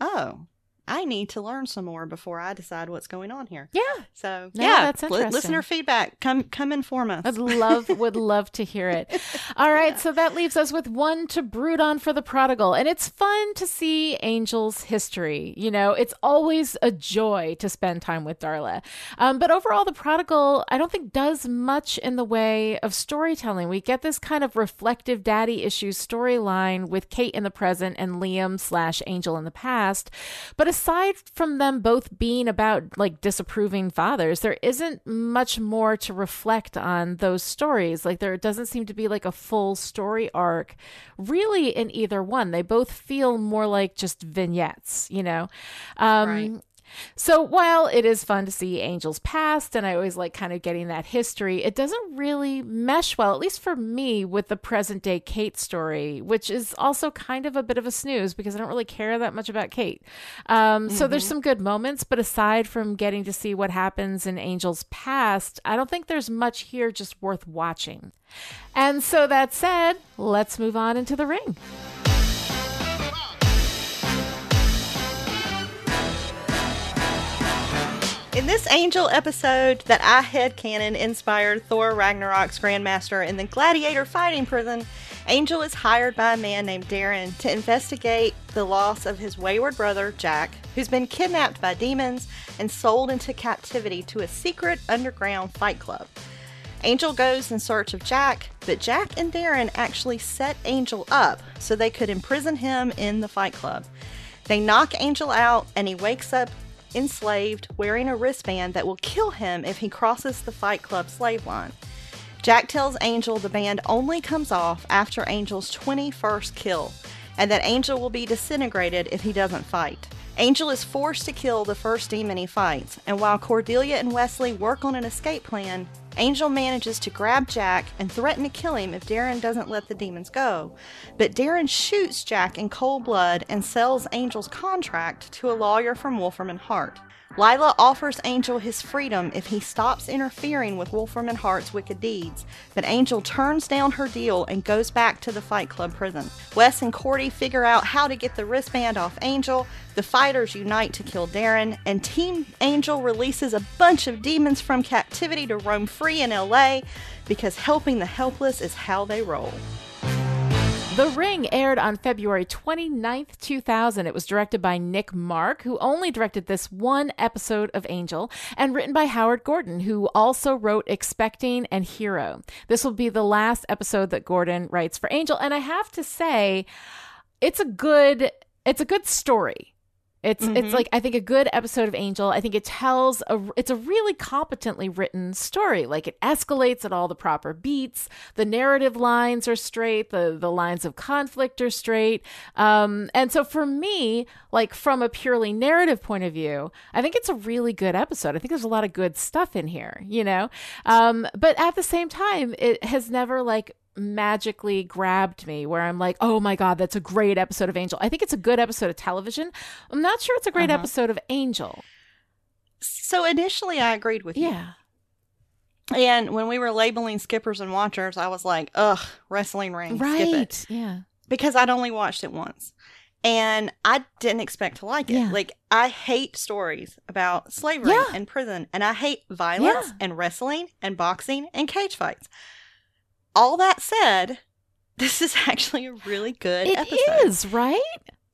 oh, I need to learn some more before I decide what's going on here. Yeah. So No, yeah, that's interesting. listener feedback. Come come inform us. I'd love would love to hear it. All right, so that leaves us with one to brood on for the prodigal. And it's fun to see Angel's history. You know, it's always a joy to spend time with Darla. Um, but overall, the prodigal, I don't think does much in the way of storytelling. We get this kind of reflective daddy issues storyline with Kate in the present and Liam slash Angel in the past. But aside from them both being about like disapproving fathers, there isn't much more to reflect on those stories. Like there doesn't seem to be like a full story arc really in either one. They both feel more like just vignettes, you know? Um, Right. So while it is fun to see Angel's past, and I always like kind of getting that history, it doesn't really mesh well, at least for me, with the present day Kate story, which is also kind of a bit of a snooze because I don't really care that much about Kate. Um, So there's some good moments, but aside from getting to see what happens in Angel's past, I don't think there's much here just worth watching. And so that said, let's move on into the ring. In this Angel episode that I headcanon inspired Thor Ragnarok's Grandmaster in the Gladiator fighting prison, Angel is hired by a man named Darren to investigate the loss of his wayward brother, Jack, who's been kidnapped by demons and sold into captivity to a secret underground fight club. Angel goes in search of Jack, but Jack and Darren actually set Angel up so they could imprison him in the fight club. They knock Angel out, and he wakes up enslaved, wearing a wristband that will kill him if he crosses the fight club slave line. Jack tells Angel the band only comes off after Angel's 21st kill, and that Angel will be disintegrated if he doesn't fight. Angel is forced to kill the first demon he fights, and while Cordelia and Wesley work on an escape plan, Angel manages to grab Jack and threaten to kill him if Darren doesn't let the demons go. But Darren shoots Jack in cold blood and sells Angel's contract to a lawyer from Wolfram and Hart. Lilah offers Angel his freedom if he stops interfering with Wolfram and Hart's wicked deeds, but Angel turns down her deal and goes back to the Fight Club prison. Wes and Cordy figure out how to get the wristband off Angel, the fighters unite to kill Darren, and Team Angel releases a bunch of demons from captivity to roam free in LA because helping the helpless is how they roll. The Ring aired on February 29th, 2000. It was directed by Nick Marck, who only directed this one episode of Angel, and written by Howard Gordon, who also wrote Expecting and Hero. This will be the last episode that Gordon writes for Angel, and I have to say, it's a good it's a good story. It's it's like I think a good episode of Angel. I think it tells a it's a really competently written story. Like it escalates at all the proper beats. The narrative lines are straight. The the lines of conflict are straight. Um, and so for me, like from a purely narrative point of view, I think it's a really good episode. I think there's a lot of good stuff in here. You know, um, but at the same time, it has never like magically grabbed me where I'm like, oh my God, that's a great episode of Angel. I think it's a good episode of television. I'm not sure it's a great Uh-huh. episode of Angel. So initially, I agreed with you. Yeah. And when we were labeling skippers and watchers, I was like, ugh, wrestling ring, skip it. Right. Yeah. Because I'd only watched it once. And I didn't expect to like it. Yeah. Like, I hate stories about slavery Yeah. and prison, and I hate violence Yeah. and wrestling and boxing and cage fights. All that said, this is actually a really good It episode. is, right?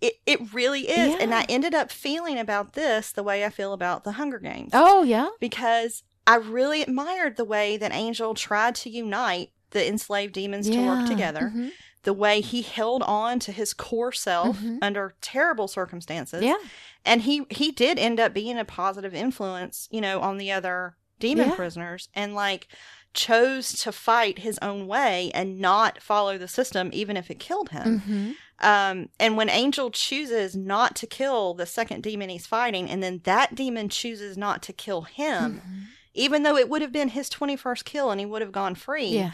It, it really is. And I ended up feeling about this the way I feel about the Hunger Games Oh, yeah. because I really admired the way that Angel tried to unite the enslaved demons to work together, Mhm. the way he held on to his core self Mhm. under terrible circumstances. Yeah. And he he did end up being a positive influence, you know, on the other demon Yeah. prisoners and like chose to fight his own way and not follow the system even if it killed him. Mhm. Um, and when Angel chooses not to kill the second demon he's fighting, and then that demon chooses not to kill him, Mhm. even though it would have been his 21st kill and he would have gone free, Yeah.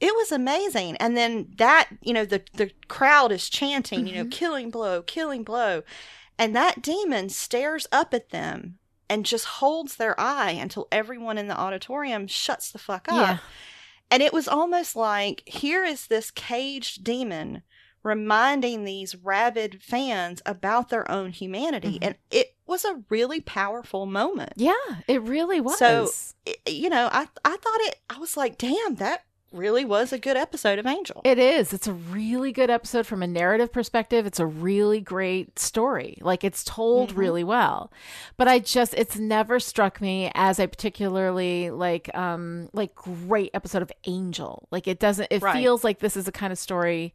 it was amazing. And then that, you know, the, the crowd is chanting, you know, Mhm. killing blow, killing blow. And that demon stares up at them and just holds their eye until everyone in the auditorium shuts the fuck up. Yeah. And it was almost like here is this caged demon reminding these rabid fans about their own humanity. Mhm. And it was a really powerful moment. Yeah, it really was. So, you know, I, I thought it, I was like, damn, that really was a good episode of Angel. It is. It's a really good episode from a narrative perspective. It's a really great story. Like it's told Mhm. really well. But I just it's never struck me as a particularly like um like great episode of Angel. Like it doesn't it Right. feels like this is a kind of story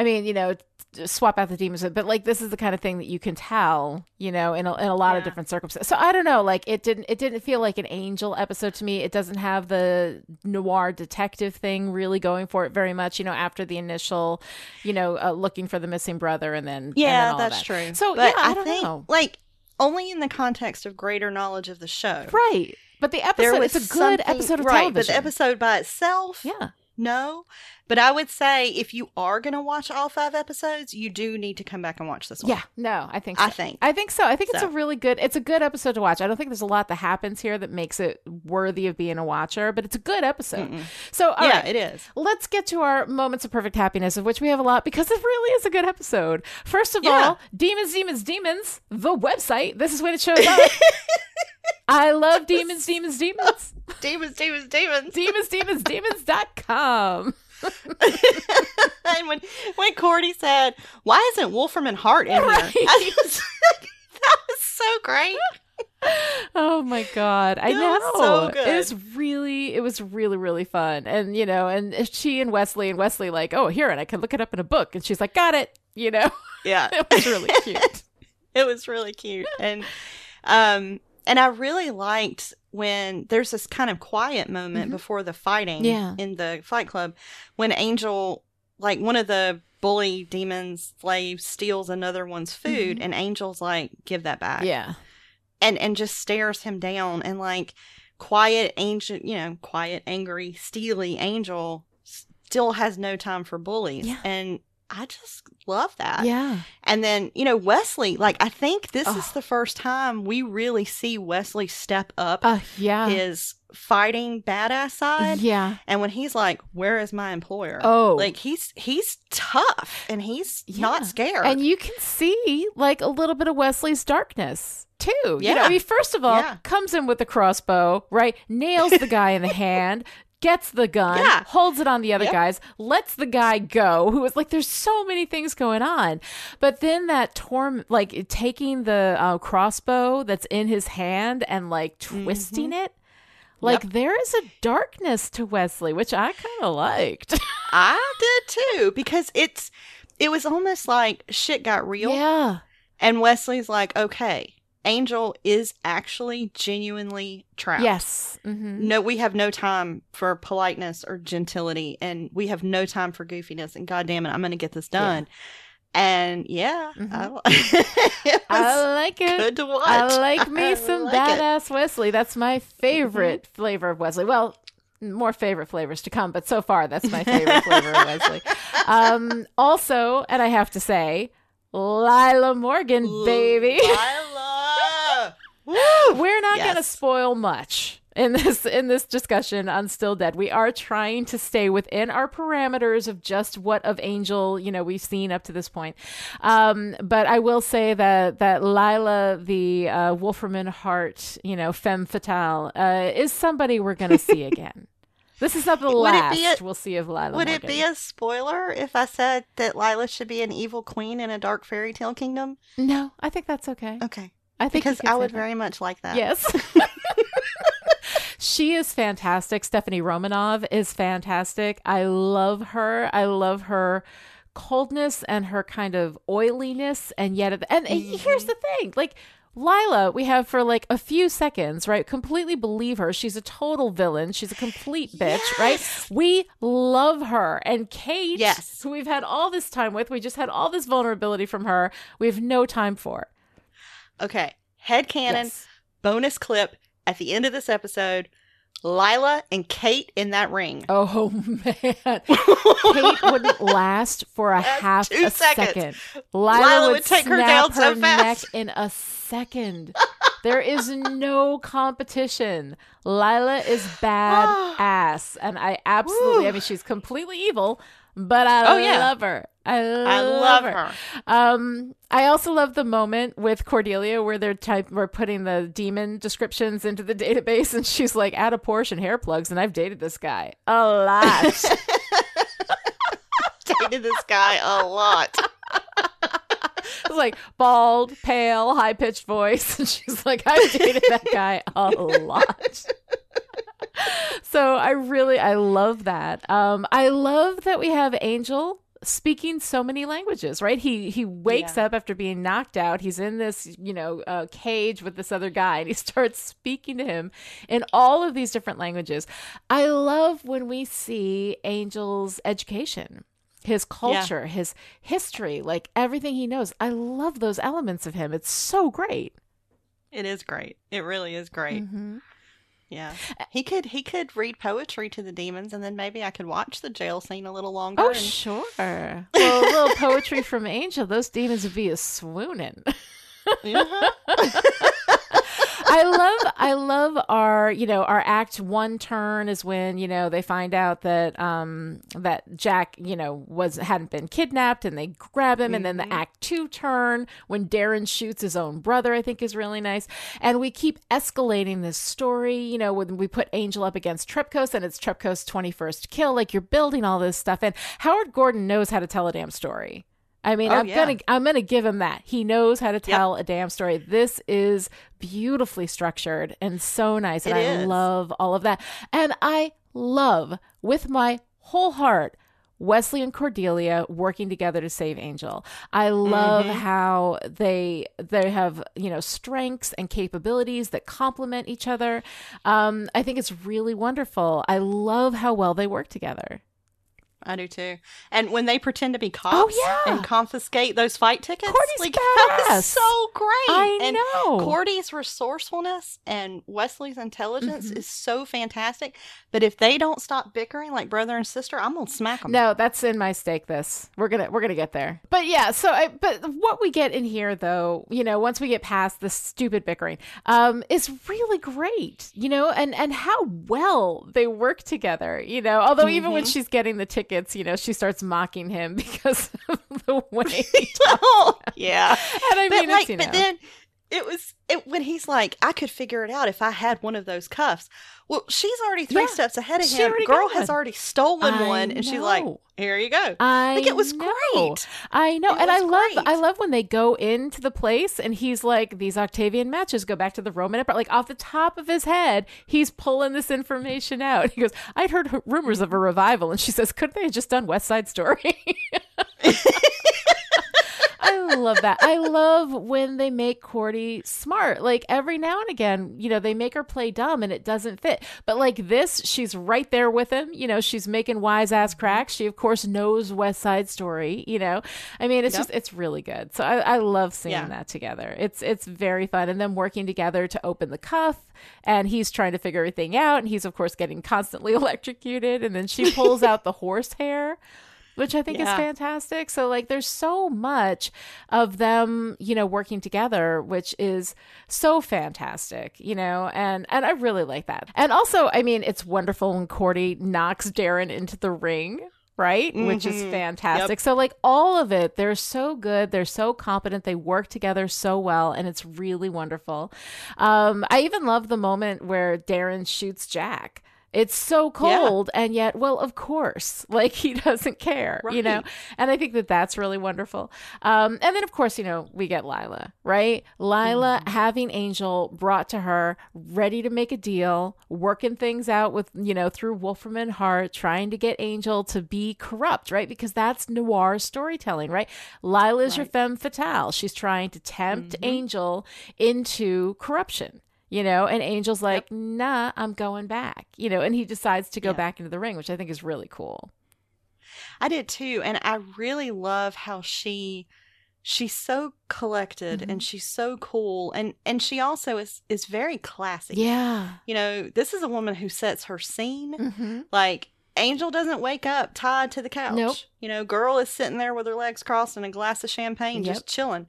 I mean, you know, swap out the demons, but like this is the kind of thing that you can tell, you know, in a, in a lot of different circumstances. So I don't know, like it didn't it didn't feel like an angel episode to me. It doesn't have the noir detective thing really going for it very much, you know, after the initial, you know, uh, looking for the missing brother and then and then yeah, that's that. true. So but yeah, I, I, don't think, know. like, only in the context of greater knowledge of the show. Right. But the episode it's a good episode of right, television. But the episode by itself, yeah. No. But I would say if you are going to watch all five episodes, you do need to come back and watch this one. Yeah, no, I think so. I think. I think so. I think it's a really good it's a good episode to watch. I don't think there's a lot that happens here that makes it worthy of being a watcher, but it's a good episode. Mm-mm. So yeah, right, it is. let's get to our moments of perfect happiness, of which we have a lot because it really is a good episode. First of Yeah. all, Demons, Demons, Demons, the website. This is when it shows up. I love Demons, Demons, Demons. demons, demons, demons. Demons, Demons, Demons.com. and when when Cordy said, "Why isn't Wolfram and Hart in Right. here?" I was that was so great. Oh my god, I That know. was so good. It was really, it was really, really fun. And you know, and she and Wesley and Wesley like, oh, here, and I can look it up in a book. And she's like, got it. You know, Yeah, it was really cute. it was really cute, and um, and I really liked when there's this kind of quiet moment Mhm. before the fighting. Yeah. in the Fight Club, when Angel, like one of the bully demons slaves, steals another one's food, Mhm. and Angel's like, "Give that back." yeah, and and just stares him down and like quiet angel you know quiet angry steely angel still has no time for bullies Yeah. and i just love that yeah, and then you know wesley like i think this is Oh. the first time we really see wesley step up uh, yeah, his fighting badass side yeah. and when he's like where is my employer Oh, like he's he's tough and he's Yeah. not scared and you can see like a little bit of Wesley's darkness too. You know, Yeah. I mean, first of all, Yeah. comes in with the crossbow, right? Nails the guy in the hand. Gets the gun, Yeah. holds it on the other Yep. guys, lets the guy go. Who is like, there's so many things going on, but then that torm, like taking the uh, crossbow that's in his hand and like twisting it, like there is a darkness to Wesley, which I kind of liked. I did too because it's it was almost like shit got real yeah, and Wesley's like, "Okay, Angel is actually genuinely trapped." yes, hmm No, we have no time for politeness or gentility and we have no time for goofiness and god damn it, I'm going to get this done. And yeah, Mhm. I, it I like it. good to watch. I like me some like it. Mm-hmm. badass Wesley. That's my favorite flavor of Wesley. Well, more favorite flavors to come, but so far that's my favorite flavor of Wesley. Um, also, and I have to say, Lilah Morgan, baby. Lilah. We're not going to spoil much in this in this discussion on Still Dead. We are trying to stay within our parameters of just what of Angel, you know, we've seen up to this point. Um, but I will say that that Lilah, the uh, Wolfram and Hart, you know, femme fatale, uh, is somebody we're going to see again. This is not the Would last a- we'll see of Lilah. Would it be a spoiler if I said that Lilah should be an evil queen in a dark fairy tale kingdom? No, I think that's okay. Okay. I think Because I would that. very much like that. Yes. she is fantastic. Stephanie Romanov is fantastic. I love her. I love her coldness and her kind of oiliness and yet and, and mm-hmm. here's the thing. Like Lilah, we have for like a few seconds, right? Completely believe her. She's a total villain. She's a complete bitch, right? We love her. And Kate, Yes. who we've had all this time with, we just had all this vulnerability from her. We have no time for. Okay. Head canon, Yes. bonus clip at the end of this episode. Lilah and Kate in that ring. Oh man. Kate wouldn't last for a That's half a seconds. second. Lilah, Lilah would, would take her down so her fast. neck in a second. there is no competition. Lilah is bad ass, and I absolutely. I mean, she's completely evil, but I Oh, yeah. love her. I love, I love her. her. Um, I also love the moment with Cordelia where they're type we're putting the demon descriptions into the database, and she's like, "Add a Porsche and hair plugs," and I've dated this guy a lot. Dated this guy a lot. It's like bald, pale, high pitched voice, and she's like, "I've dated that guy a lot." so I really I love that. Um, I love that we have Angel speaking so many languages right he he wakes Yeah. up after being knocked out he's in this you know uh, cage with this other guy and he starts speaking to him in all of these different languages i love when we see angel's education his culture his history like everything he knows i love those elements of him it's so great It is great. It really is great. Mhm. Yeah. He could he could read poetry to the demons and then maybe I could watch the jail scene a little longer. Oh, and- sure. Well, a little poetry from Angel. Those demons would be a swooning. Mhm. I love, I love our, you know, our act one turn is when you know they find out that um that Jack, you know, was hadn't been kidnapped and they grab him, and then the act two turn when Darren shoots his own brother, I think is really nice, and we keep escalating this story. You know, when we put Angel up against Trepkos and it's Trepkos' twenty first kill, like you're building all this stuff, and Howard Gordon knows how to tell a damn story. I mean, Oh, I'm yeah. gonna I'm gonna give him that. He knows how to tell a damn story. This is beautifully structured and so nice, and It I is. love all of that. And I love with my whole heart Wesley and Cordelia working together to save Angel. I love Mm-hmm. how they they have you know strengths and capabilities that complement each other. Um, I think it's really wonderful. I love how well they work together. I do too. And when they pretend to be cops Oh, yeah. and confiscate those fight tickets, Cordy's like that was so great. I and know. Cordy's resourcefulness and Wesley's intelligence Mhm. is so fantastic. But if they don't stop bickering like brother and sister, I'm gonna smack them. No, that's in my stake. This we're gonna we're gonna get there. But yeah, so I, but what we get in here, though, you know, once we get past the stupid bickering, um, is really great. You know, and and how well they work together. You know, although even when she's getting the tickets, you know, she starts mocking him because of the way he oh, talks. yeah. And I but mean, like, but know, then it was it when he's like, I could figure it out if I had one of those cuffs. Well, she's already three Yeah, steps ahead of she him. already Girl has one. already stolen I one, and she's like, "Here you go." I like it was know. great. I know, It and I love great. I love when they go into the place and he's like these Octavian matches go back to the Roman Empire. Like off the top of his head, he's pulling this information out. He goes, "I'd heard rumors of a revival," and she says, "Couldn't they have just done West Side Story?" I love that. I love when they make Cordy smart. Like every now and again, you know, they make her play dumb and it doesn't fit. But like this, she's right there with him. You know, she's making wise ass cracks. She of course knows West Side Story. You know, I mean, it's Yep. just it's really good. So I, I love seeing Yeah. that together. It's it's very fun, and them working together to open the cuff. And he's trying to figure everything out, and he's of course getting constantly electrocuted. And then she pulls out the horse hair which I think is fantastic. So like there's so much of them, you know, working together, which is so fantastic, you know, and and I really like that. And also, I mean, it's wonderful when Cordy knocks Darren into the ring. Right, which is Mhm. fantastic. So, like all of it, they're so good. They're so competent. They work together so well, and it's really wonderful. Um, I even love the moment where Darren shoots Jack. It's so Yeah. cold, and yet, well, of course, like he doesn't care, you know. And I think that that's really wonderful. Um, and then, of course, you know, we get Lilah, right? Lilah Mm-hmm. having Angel brought to her, ready to make a deal, working things out with, you know, through Wolfram and Hart, trying to get Angel to be corrupt, right? Because that's noir storytelling, right? Lilah is your femme fatale. She's trying to tempt Mhm. Angel into corruption. You know, and Angel's like, nah, I'm going back. You know, and he decides to go Yeah. back into the ring, which I think is really cool. I did too, and I really love how she she's so collected Mhm. and she's so cool, and and she also is is very classy. Yeah. You know, this is a woman who sets her scene. Mm-hmm. Like Angel doesn't wake up tied to the couch. Nope. You know, girl is sitting there with her legs crossed and a glass of champagne, Yep. just chilling.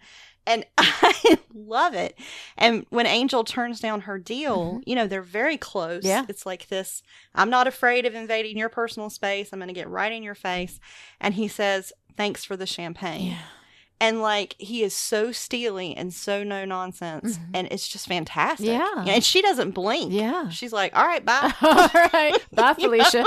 And I love it. And when Angel turns down her deal, you know, they're very close. Mm-hmm. Yeah. It's like this I'm not afraid of invading your personal space. I'm going to get right in your face. And he says, Thanks for the champagne. Yeah. And like he is so steely and so no nonsense. Mhm. And it's just fantastic. Yeah. And she doesn't blink. Yeah. She's like, All right, bye. All right. Bye, Felicia.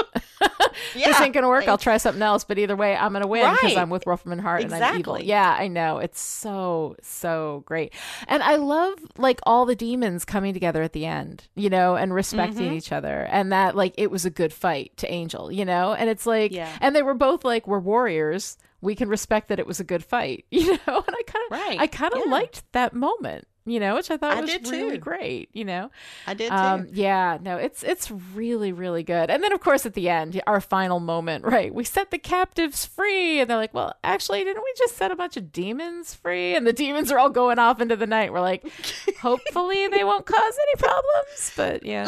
Yeah. this ain't gonna work. I'll try something else. But either way, I'm gonna win because Right. I'm with Wolfram Hart and I'm evil. Exactly. Yeah, I know. It's so so great, and I love like all the demons coming together at the end, you know, and respecting Mhm. each other, and that like it was a good fight to Angel, you know, and it's like, Yeah. and they were both like, we're warriors. We can respect that it was a good fight, you know, and I kind of, Right. I kind of Yeah. liked that moment, you know, which I thought I was really great, you know. I did too. Um, yeah, no, it's it's really really good. And then of course at the end, our final moment, right? We set the captives free, and they're like, "Well, actually, didn't we just set a bunch of demons free?" And the demons are all going off into the night. We're like, hopefully they won't cause any problems, but yeah,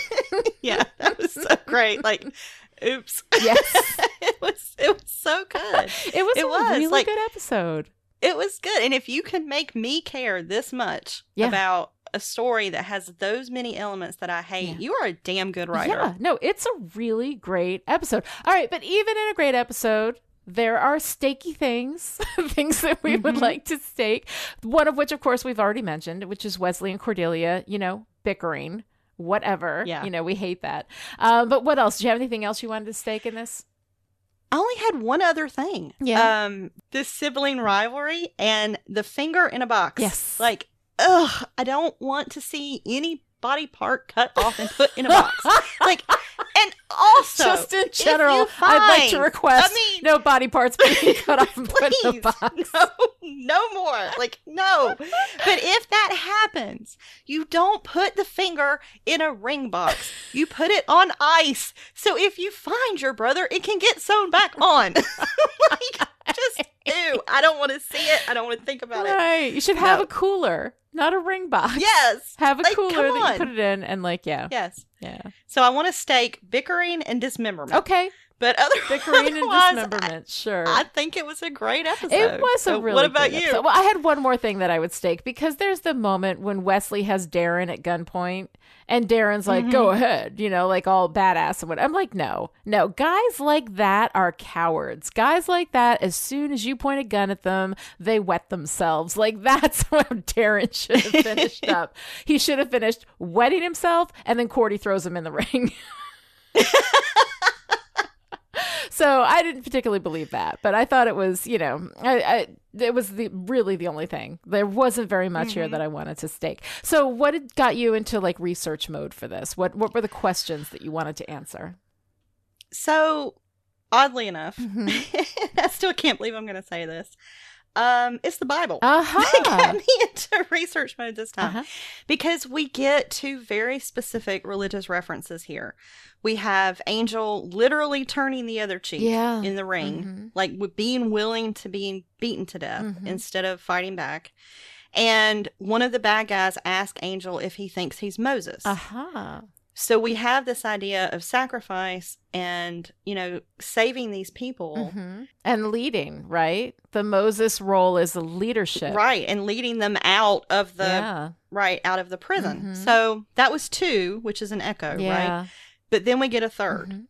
yeah, that was so great. Like, oops. yes, it was it was so good. it was It a was, really like- good episode. It was good. And if you can make me care this much Yeah. about a story that has those many elements that I hate, Yeah. you are a damn good writer. Yeah, no, it's a really great episode. All right, but even in a great episode, there are stakey things, things that we would Mhm. like to stake. One of which, of course, we've already mentioned, which is Wesley and Cordelia, you know, bickering, whatever. Yeah. You know, we hate that. Um, but what else? Do you have anything else you wanted to stake in this? I only had one other thing. Yeah. Um, this sibling rivalry and the finger in a box. Yes. Like, ugh, I don't want to see any body part cut off and put in a box. like, and also, Just in general, you I'd like to request I mean, no body parts being cut off and put in a Please, box. no, no more. Like, no. But if that happens, you don't put the finger in a ring box. You put it on ice. So if you find your brother, it can get sewn back on. like, just ew. I don't want to see it. I don't want to think about it. Right. You should have No. a cooler, not a ring box. Yes. Have a Like, cooler that you put it in and like, yeah. Yes. Yeah. So I want to stake bickering and dismemberment. Okay. But other Bickering and otherwise, I- dismemberment. sure. I, think it was a great episode. it was a So really What about good you? episode. Well, I had one more thing that I would stake because there's the moment when Wesley has Darren at gunpoint and Darren's like, Mm-hmm. go ahead, you know, like all badass and what. I'm like, no, no. Guys like that are cowards. Guys like that, as soon as you point a gun at them, they wet themselves. Like that's how Darren should have finished up. He should have finished wetting himself and then Cordy throws him in the ring. so I didn't particularly believe that, but I thought it was, you know, I, I it was the really the only thing. There wasn't very much here Mhm. that I wanted to stake. So what had got you into like research mode for this? What what were the questions that you wanted to answer? So, oddly enough, Mhm. I still can't believe I'm going to say this. Um, it's the Bible. uh-huh. That got me into research mode this time Uh-huh. because we get two very specific religious references here. We have Angel literally turning the other cheek Yeah. in the ring, Mhm. like with being willing to being beaten to death Mhm. instead of fighting back. And one of the bad guys asks Angel if he thinks he's Moses. Uh huh. So we have this idea of sacrifice and, you know, saving these people. Mhm. And leading, right? The Moses role is the leadership. Right, and leading them out of the yeah. right out of the prison. Mhm. So that was two, which is an echo, right? But then we get a 3rd Mhm.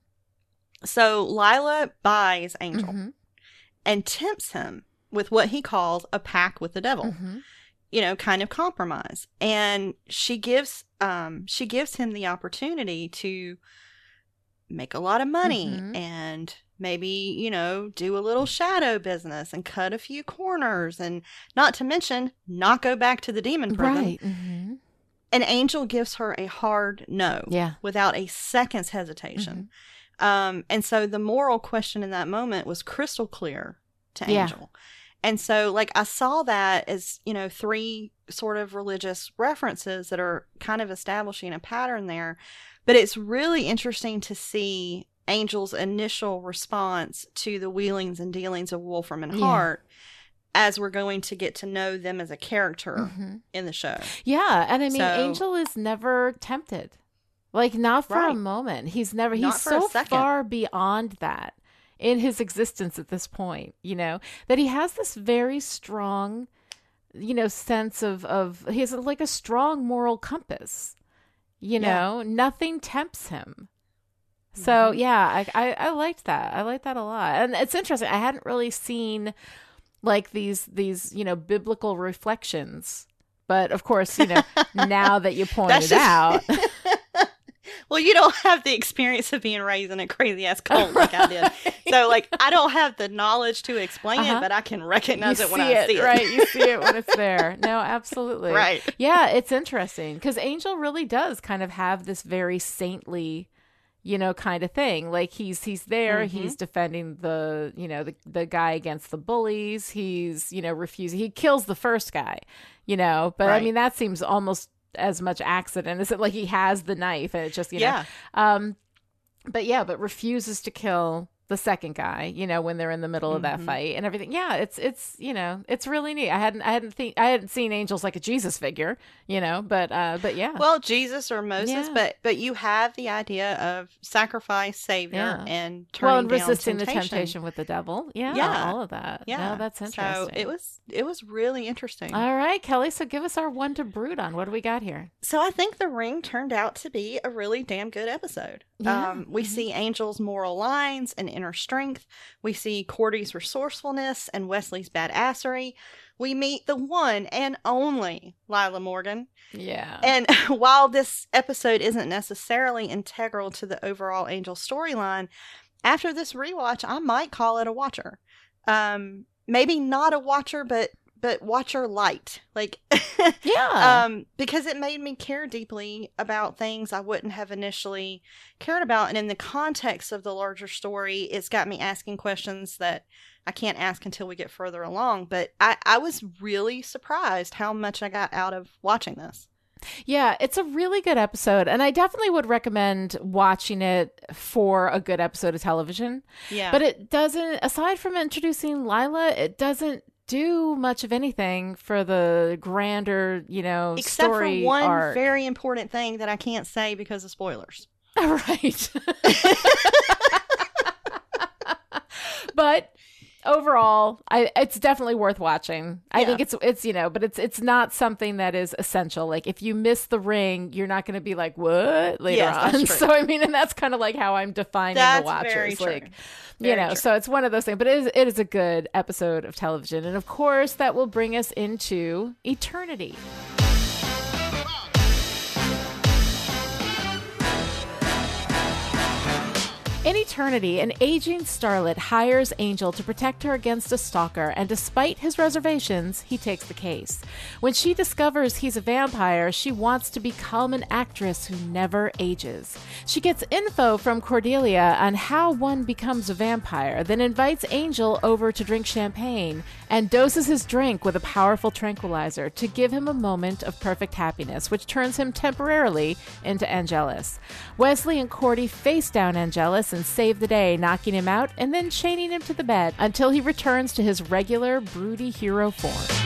So Lilah buys Angel Mhm. and tempts him with what he calls a pact with the devil. You know, kind of compromise. And she gives um she gives him the opportunity to make a lot of money Mhm. and maybe, you know, do a little shadow business and cut a few corners and not to mention not go back to the demon prison. Right. Mhm. And Angel gives her a hard no Yeah. without a second's hesitation. Um, and so the moral question in that moment was crystal clear to Yeah. Angel. And so, like, I saw that as, you know, three sort of religious references that are kind of establishing a pattern there. But it's really interesting to see Angel's initial response to the wheelings and dealings of Wolfram and Yeah. Hart as we're going to get to know them as a character Mhm. in the show. Yeah, and I mean, So- Angel is never tempted, like not for a moment. He's never. Not he's so far beyond that in his existence at this point. You know that he has this very strong you know, sense of of he has like a strong moral compass. You Yeah. know, nothing tempts him. So mm-hmm. yeah, I, I I liked that. I liked that a lot, and it's interesting. I hadn't really seen like these these you know biblical reflections, but of course you know now that you pointed just- out, Well, you don't have the experience of being raised in a crazy ass cult like I did. So, like, I don't have the knowledge to explain Uh-huh. it, but I can recognize see it when I see it. right? You see it when it's there. No, absolutely, Right. Yeah, it's interesting because Angel really does kind of have this very saintly, you know, kind of thing. Like he's he's there, Mm-hmm. he's defending the you know the the guy against the bullies. He's you know refusing. He kills the first guy, you know. But I mean that seems almost as much accident as it like he has the knife and it just you Yeah. know. Um, but yeah, but refuses to kill the second guy you know when they're in the middle of that Mhm. fight and everything yeah it's it's you know it's really neat i hadn't i hadn't think i hadn't seen angels like a jesus figure you know but uh but yeah Well, Jesus or Moses, Yeah. but but you have the idea of sacrifice, savior, Yeah. and turning well and resisting temptation. the temptation with the devil yeah, Yeah. all of that Yeah, no, that's interesting So it was it was really interesting. all right kelly so give us our one to brood on what do we got here So I think The Ring turned out to be a really damn good episode. Yeah. Um, we Mhm. see Angel's moral lines and inner strength. We see Cordy's resourcefulness and Wesley's badassery. We meet the one and only Lilah Morgan. yeah And while this episode isn't necessarily integral to the overall Angel storyline, after this rewatch, I might call it a watcher. Um, maybe not a watcher, but but watcher light. Like yeah um because it made me care deeply about things i wouldn't have initially cared about and in the context of the larger story it's got me asking questions that i can't ask until we get further along but i i was really surprised how much i got out of watching this Yeah, it's a really good episode, and I definitely would recommend watching it for a good episode of television. yeah But it doesn't, aside from introducing Lilah, it doesn't do much of anything for the grander, you know, except for story one arc. very important thing that i can't say because of spoilers right. but overall, I it's definitely worth watching. I Yeah. think it's it's you know, but it's it's not something that is essential. Like if you miss the ring, you're not going to be like what later Yes, on. So I mean, and that's kind of like how I'm defining That's the watchers. Like you know, true. so it's one of those things. But it is it is a good episode of television, and of course that will bring us into eternity. In Eternity, an aging starlet hires Angel to protect her against a stalker, and despite his reservations, he takes the case. When she discovers he's a vampire, she wants to become an actress who never ages. She gets info from Cordelia on how one becomes a vampire, then invites Angel over to drink champagne and doses his drink with a powerful tranquilizer to give him a moment of perfect happiness, which turns him temporarily into Angelus. Wesley and Cordy face down Angelus and save the day, knocking him out and then chaining him to the bed until he returns to his regular, broody hero form.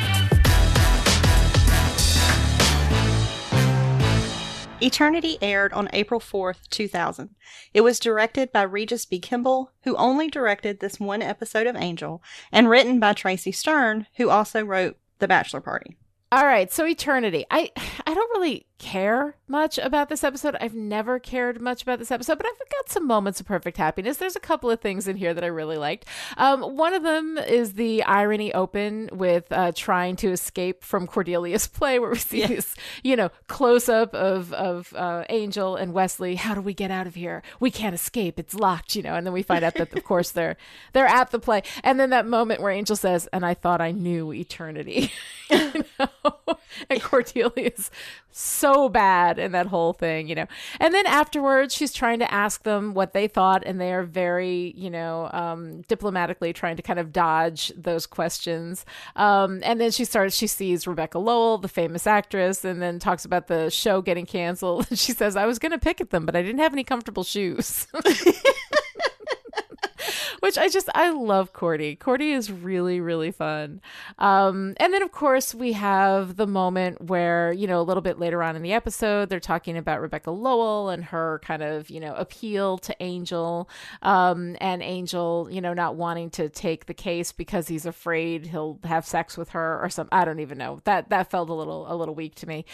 Eternity aired on April 4th, 2000. It was directed by Regis B. Kimble, who only directed this one episode of Angel, and written by Tracey Stern, who also wrote The Bachelor Party. All right, so Eternity. I I don't really care much about this episode. I've never cared much about this episode, but I've got some moments of perfect happiness. There's a couple of things in here that I really liked. Um, one of them is the irony open with uh, trying to escape from Cordelia's play, where we see Yeah. this, you know, close up of of uh, Angel and Wesley. How do we get out of here? We can't escape. It's locked, you know. And then we find out that, of course, they're they're at the play. And then that moment where Angel says, "And I thought I knew eternity," you know. and Cordelia's so bad in that whole thing, you know. And then afterwards, she's trying to ask them what they thought, and they are very, you know, um, diplomatically trying to kind of dodge those questions. Um, and then she starts, she sees Rebecca Lowell, the famous actress, and then talks about the show getting canceled. she says, I was going to pick at them, but I didn't have any comfortable shoes. which I just I love Cordy. Cordy is really really fun. Um, and then of course we have the moment where you know a little bit later on in the episode they're talking about Rebecca Lowell and her kind of you know appeal to Angel, um, and Angel you know not wanting to take the case because he's afraid he'll have sex with her or some I don't even know that that felt a little a little weak to me,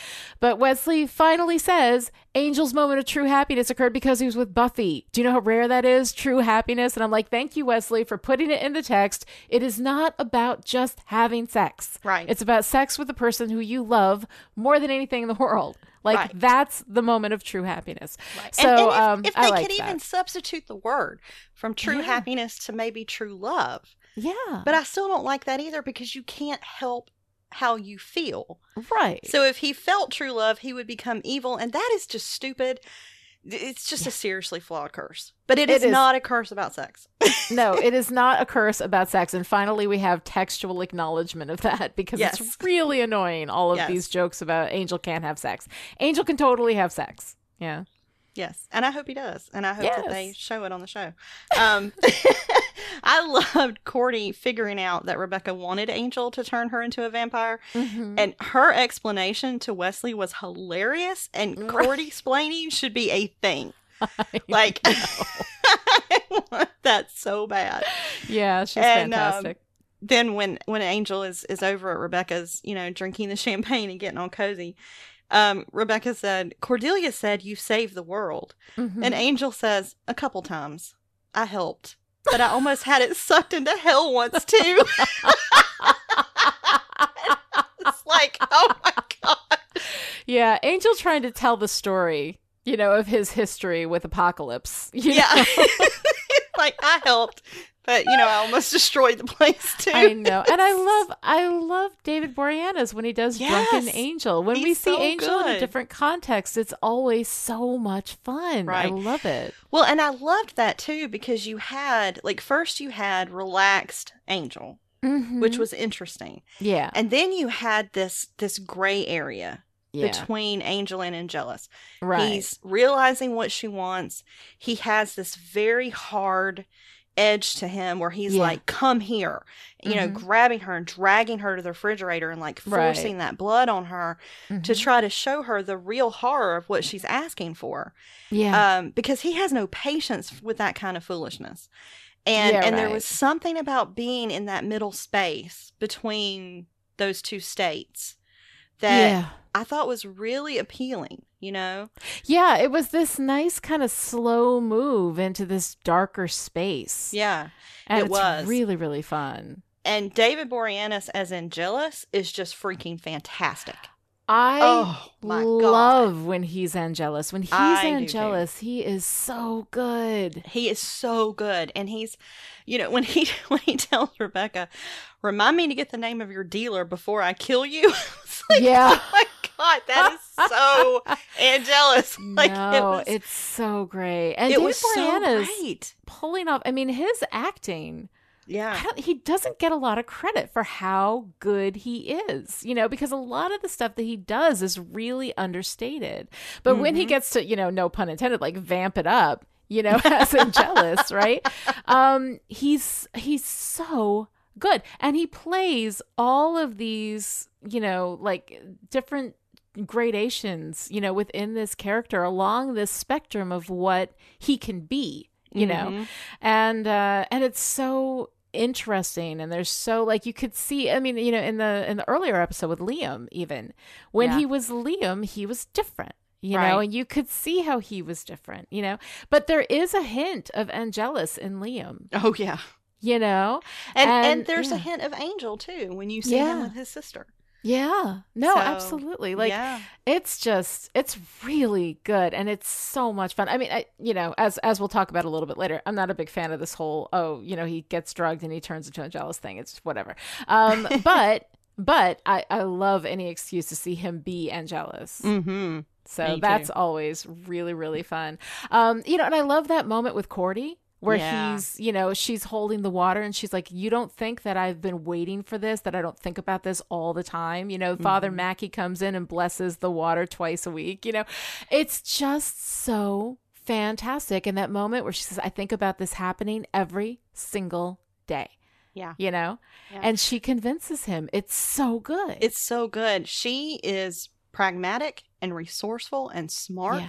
but Wesley finally says Angel's moment of true happiness occurred because he was with Buffy. Do you know how rare that is? True happiness. And I'm like, thank you, Wesley, for putting it in the text. It is not about just having sex. Right. It's about sex with the person who you love more than anything in the world. Like Right. that's the moment of true happiness. And- So and, if, um, if I they like could that. even substitute the word from true Yeah. happiness to maybe true love. yeah, But I still don't like that either because you can't help how you feel. right. So if he felt true love, he would become evil, and that is just stupid. It's just a seriously flawed curse. But it It is, is. not a curse about sex. no, it is not a curse about sex. And finally, we have textual acknowledgement of that because it's really annoying. All of Yes. these jokes about Angel can't have sex. Angel can totally have sex. Yeah. Yes, and I hope he does, and I hope that they show it on the show. Um, I loved Cordy figuring out that Rebecca wanted Angel to turn her into a vampire, Mhm. and her explanation to Wesley was hilarious. And Cordy explaining should be a thing. Like, I want that so bad. yeah, she's And, um, fantastic. then when when Angel is is over at Rebecca's, you know, drinking the champagne and getting all cozy, um, Rebecca said, "Cordelia said you saved the world," Mhm. and Angel says, "A couple times, I helped, but I almost had it sucked into hell once too." it's like, oh my god, yeah, Angel trying to tell the story, you know, of his history with Apocalypse. yeah, like I helped, but you know, I almost destroyed the place too. I know, and I love, I love David Boreanaz when he does Drunken Angel. When we see so Angel in a different context, it's always so much fun. Right. I love it. Well, and I loved that too because you had like first you had relaxed Angel, which Mhm. was interesting. yeah, And then you had this this gray area yeah, between Angel and Angelus. right. He's realizing what she wants. He has this very hard edge to him where he's Yeah. like, "Come here," you know, Mhm. grabbing her and dragging her to the refrigerator and like Right. forcing that blood on her to Mhm. try to show her the real horror of what she's asking for yeah, um, because he has no patience with that kind of foolishness. And Yeah, and there was something about being in that middle space between those two states that yeah. I thought was really appealing. You know, Yeah, it was this nice kind of slow move into this darker space. yeah. and it was. really, really fun. And David Boreanaz as Angelus is just freaking fantastic. I oh my god, love when he's Angelus. When he's I. Angelus, he is so good. he is so good, and he's, you know, when he when he tells Rebecca, "Remind me to get the name of your dealer before I kill you." like, Yeah. god, that is so Angelus. Like no, it was, it's so great. And it David was so Boreanaz great. pulling off. I mean, his acting. I Yeah, don't, he doesn't get a lot of credit for how good he is, you know, because a lot of the stuff that he does is really understated. But when he Mhm. gets to, you know, no pun intended, like vamp it up, you know, as Angelus, right? Um, he's he's so good, and he plays all of these, you know, like different gradations, you know, within this character along this spectrum of what he can be, you know Mhm. and uh and it's so interesting and there's so like you could see i mean you know in the in the earlier episode with liam even when Yeah. he was liam he was different you know and you could see how he was different you know but there is a hint of angelus in liam Oh yeah, you know and and, And- there's yeah. a hint of Angel too when you see him with his sister. Yeah. No So, absolutely. Like yeah, it's just it's really good and it's so much fun. I mean I, you know as as we'll talk about a little bit later i'm not a big fan of this whole oh you know he gets drugged and he turns into a jealous thing. It's whatever. Um but but i i love any excuse to see him be angelus mm-hmm. so me too. that's always really really fun. Um you know and i love that moment with cordy where Yeah. he's, you know, she's holding the water and she's like, You don't think that I've been waiting for this, that I don't think about this all the time? You know, Father Mhm. Mackey comes in and blesses the water twice a week. You know, it's just so fantastic. And that moment where she says, I think about this happening every single day. Yeah. You know? Yeah. And she convinces him. It's so good. It's so good. She is pragmatic and resourceful and smart, Yeah.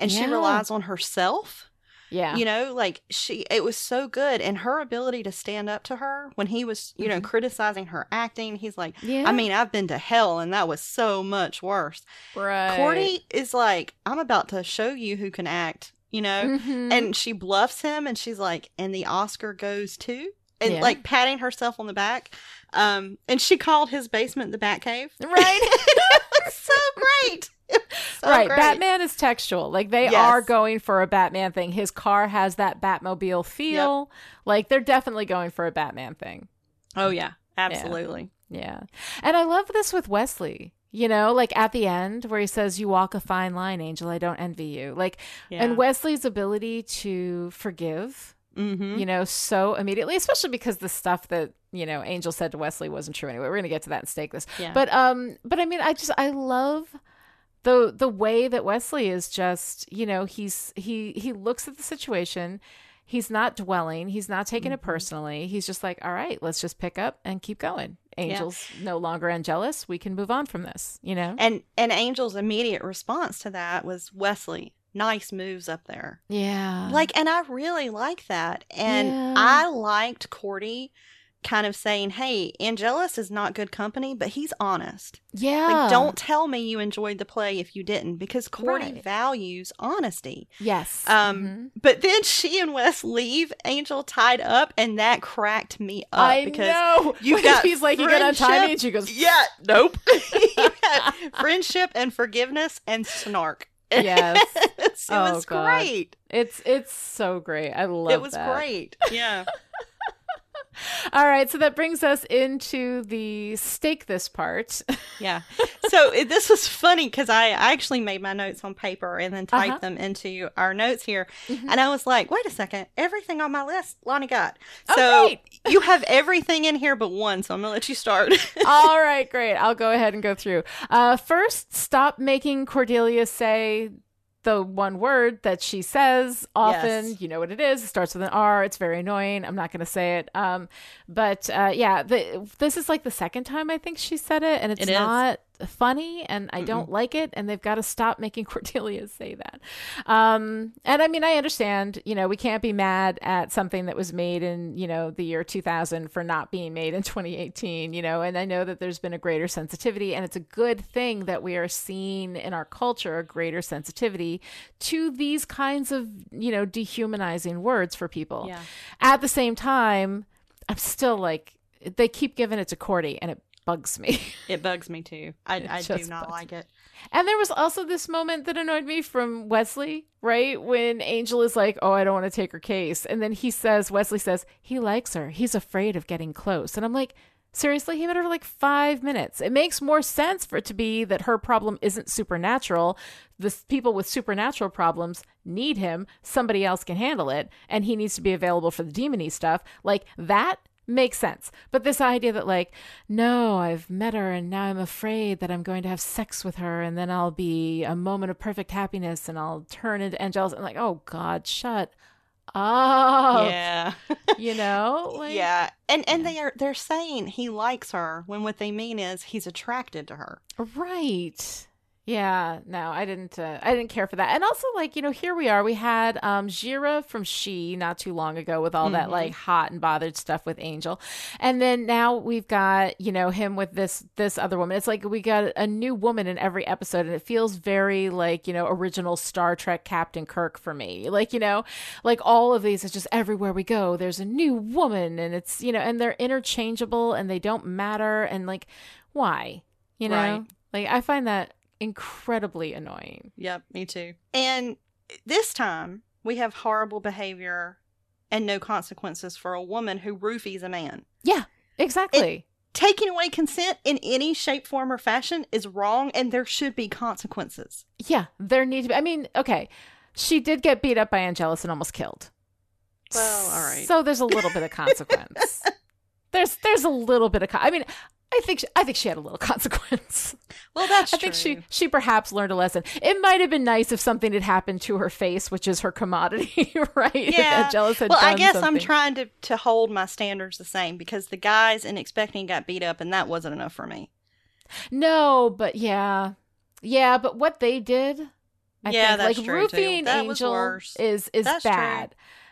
and she relies on herself. Yeah. You know, like she, it was so good. And her ability to stand up to her when he was, you know, Mhm. criticizing her acting, he's like, yeah. I mean, I've been to hell and that was so much worse. right. Cordy is like, I'm about to show you who can act, you know? Mhm. And she bluffs him and she's like, and the Oscar goes to, and Yeah. like patting herself on the back. Um, and she called his basement the Batcave. right. It's so great. So right. great. Batman is textual. Like they Yes. are going for a Batman thing. His car has that Batmobile feel. Like they're definitely going for a Batman thing. Oh yeah, absolutely. Yeah. And I love this with Wesley. You know, like at the end where he says, You walk a fine line, Angel. I don't envy you. Like, Yeah. and Wesley's ability to forgive, mm-hmm. you know, so immediately, especially because the stuff that, you know, Angel said to Wesley wasn't true anyway. We're going to get to that and stake this. Yeah. But, um, but I mean, I just, I love the, the way that Wesley is just, you know, he's, he, he looks at the situation. He's not dwelling. He's not taking it Mhm. personally. He's just like, all right, let's just pick up and keep going. Angel's no longer angelus. We can move on from this, you know? and and Angel's immediate response to that was Wesley. Nice moves up there. Yeah. Like, and I really like that. And Yeah. I liked Cordy kind of saying, Hey, Angelus is not good company, but he's honest. yeah. Like, don't tell me you enjoyed the play if you didn't, because Cordy Right. values honesty. Yes. Um, Mhm. But then she and Wes leave Angel tied up, and that cracked me up I because know. you got he's like, you gonna untie me? And she goes, yeah, nope. Friendship and forgiveness and snark. Yes. it Oh, was God. great. It's it's so great. I love It was that. great. Yeah. All right, so that brings us into the stake this part. Yeah. So it, this was funny because I, I actually made my notes on paper and then typed Uh-huh. them into our notes here. Mhm. And I was like, wait a second. Everything on my list, Lani got. Oh, So great. you have everything in here but one. So I'm going to let you start. All right, great. I'll go ahead and go through. Uh, first, stop making Cordelia say the one word that she says often. Yes. You know what it is. It starts with an R. It's very annoying. I'm not going to say it. Um, but uh, yeah, the, this is like the second time I think she said it, and it's It not funny, and I don't like it. And they've got to stop making Cordelia say that. Um, and I mean, I understand. You know, we can't be mad at something that was made in you know the year 2000 for not being made in 2018. You know, and I know that there's been a greater sensitivity, and it's a good thing that we are seeing in our culture a greater sensitivity to these kinds of you know dehumanizing words for people. Yeah. At the same time, I'm still like they keep giving it to Cordy, and it bugs me. It bugs me too. I, I do not like it. And there was also this moment that annoyed me from Wesley, right? When Angel is like, Oh, I don't want to take her case. And then he says, Wesley says, he likes her. He's afraid of getting close. And I'm like, Seriously, he met her for like five minutes. It makes more sense for it to be that her problem isn't supernatural. The people with supernatural problems need him. Somebody else can handle it. And he needs to be available for the demony stuff. Like that makes sense. But this idea that, like, no, I've met her and now I'm afraid that I'm going to have sex with her and then I'll be a moment of perfect happiness and I'll turn into Angelus. I'm like, oh God, shut up. yeah. You know? Like, yeah. And and yeah. they are they're saying he likes her when what they mean is he's attracted to her. Right. Yeah, no, I didn't. Uh, I didn't care for that. And also, like you know, here we are. We had um Jheira from She not too long ago with all that Mhm. like hot and bothered stuff with Angel, and then now we've got you know him with this this other woman. It's like we got a new woman in every episode, and it feels very like you know original Star Trek Captain Kirk for me. Like you know, like all of these is just everywhere we go. There's a new woman, and it's you know, and they're interchangeable and they don't matter, and like why you know, Right. like I find that incredibly annoying. Yep, me too. And this time we have horrible behavior and no consequences for a woman who roofies a man. Yeah, exactly. Taking away consent in any shape, form, or fashion is wrong, and there should be consequences. yeah, there need to be. I mean, okay, she did get beat up by Angelus and almost killed. Well, all right. So there's a little bit of consequence. there's there's a little bit of. Con- I mean, I think she, I think she had a little consequence. Well, that's I think she she perhaps learned a lesson. It might have been nice if something had happened to her face, which is her commodity, right? Yeah. Jealous had well, I guess I'm trying to to hold my standards the same because the guys in expecting got beat up, and that wasn't enough for me. No, but yeah, yeah, but what they did, I Yeah, think, that's like true, roofing Angel is is That's true.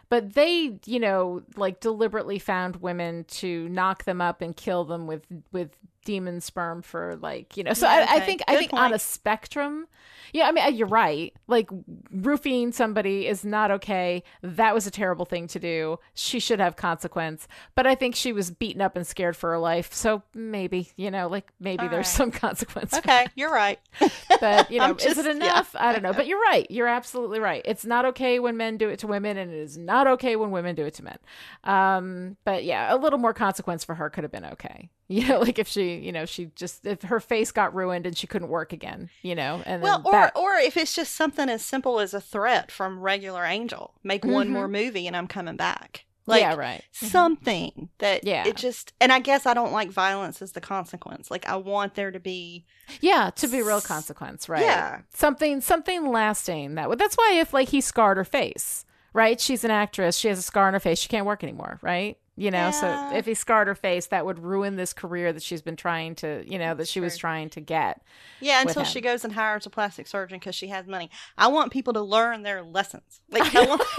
But they, you know, like deliberately found women to knock them up and kill them with with demon sperm for like, you know. So Yeah, I, I okay. think I Good think on a spectrum, yeah. I mean, you're right. Like roofing somebody is not okay. That was a terrible thing to do. She should have consequence. But I think she was beaten up and scared for her life. So maybe, you know, like maybe All there's right. some consequence. Okay, you're right. but you know, I'm is just- it yeah, enough? I don't know. know. But you're right. You're absolutely right. It's not okay when men do it to women, and it is not okay when women do it to men. Um, but yeah, a little more consequence for her could have been okay. You know, like if she, you know, she just if her face got ruined and she couldn't work again, you know, and Well, or that, or if it's just something as simple as a threat from regular Angel, make one Mhm. more movie and I'm coming back. Like yeah, right. something that Yeah. it just and I guess I don't like violence as the consequence. Like I want there to be Yeah, to be real consequence, right? Yeah. Something something lasting that would that's why if like he scarred her face, right? She's an actress, she has a scar on her face, she can't work anymore, right? You know, so if he scarred her face, that would ruin this career that she's been trying to, you know, that she was trying to get. Yeah, until she goes and hires a plastic surgeon because she has money. I want people to learn their lessons. Like I want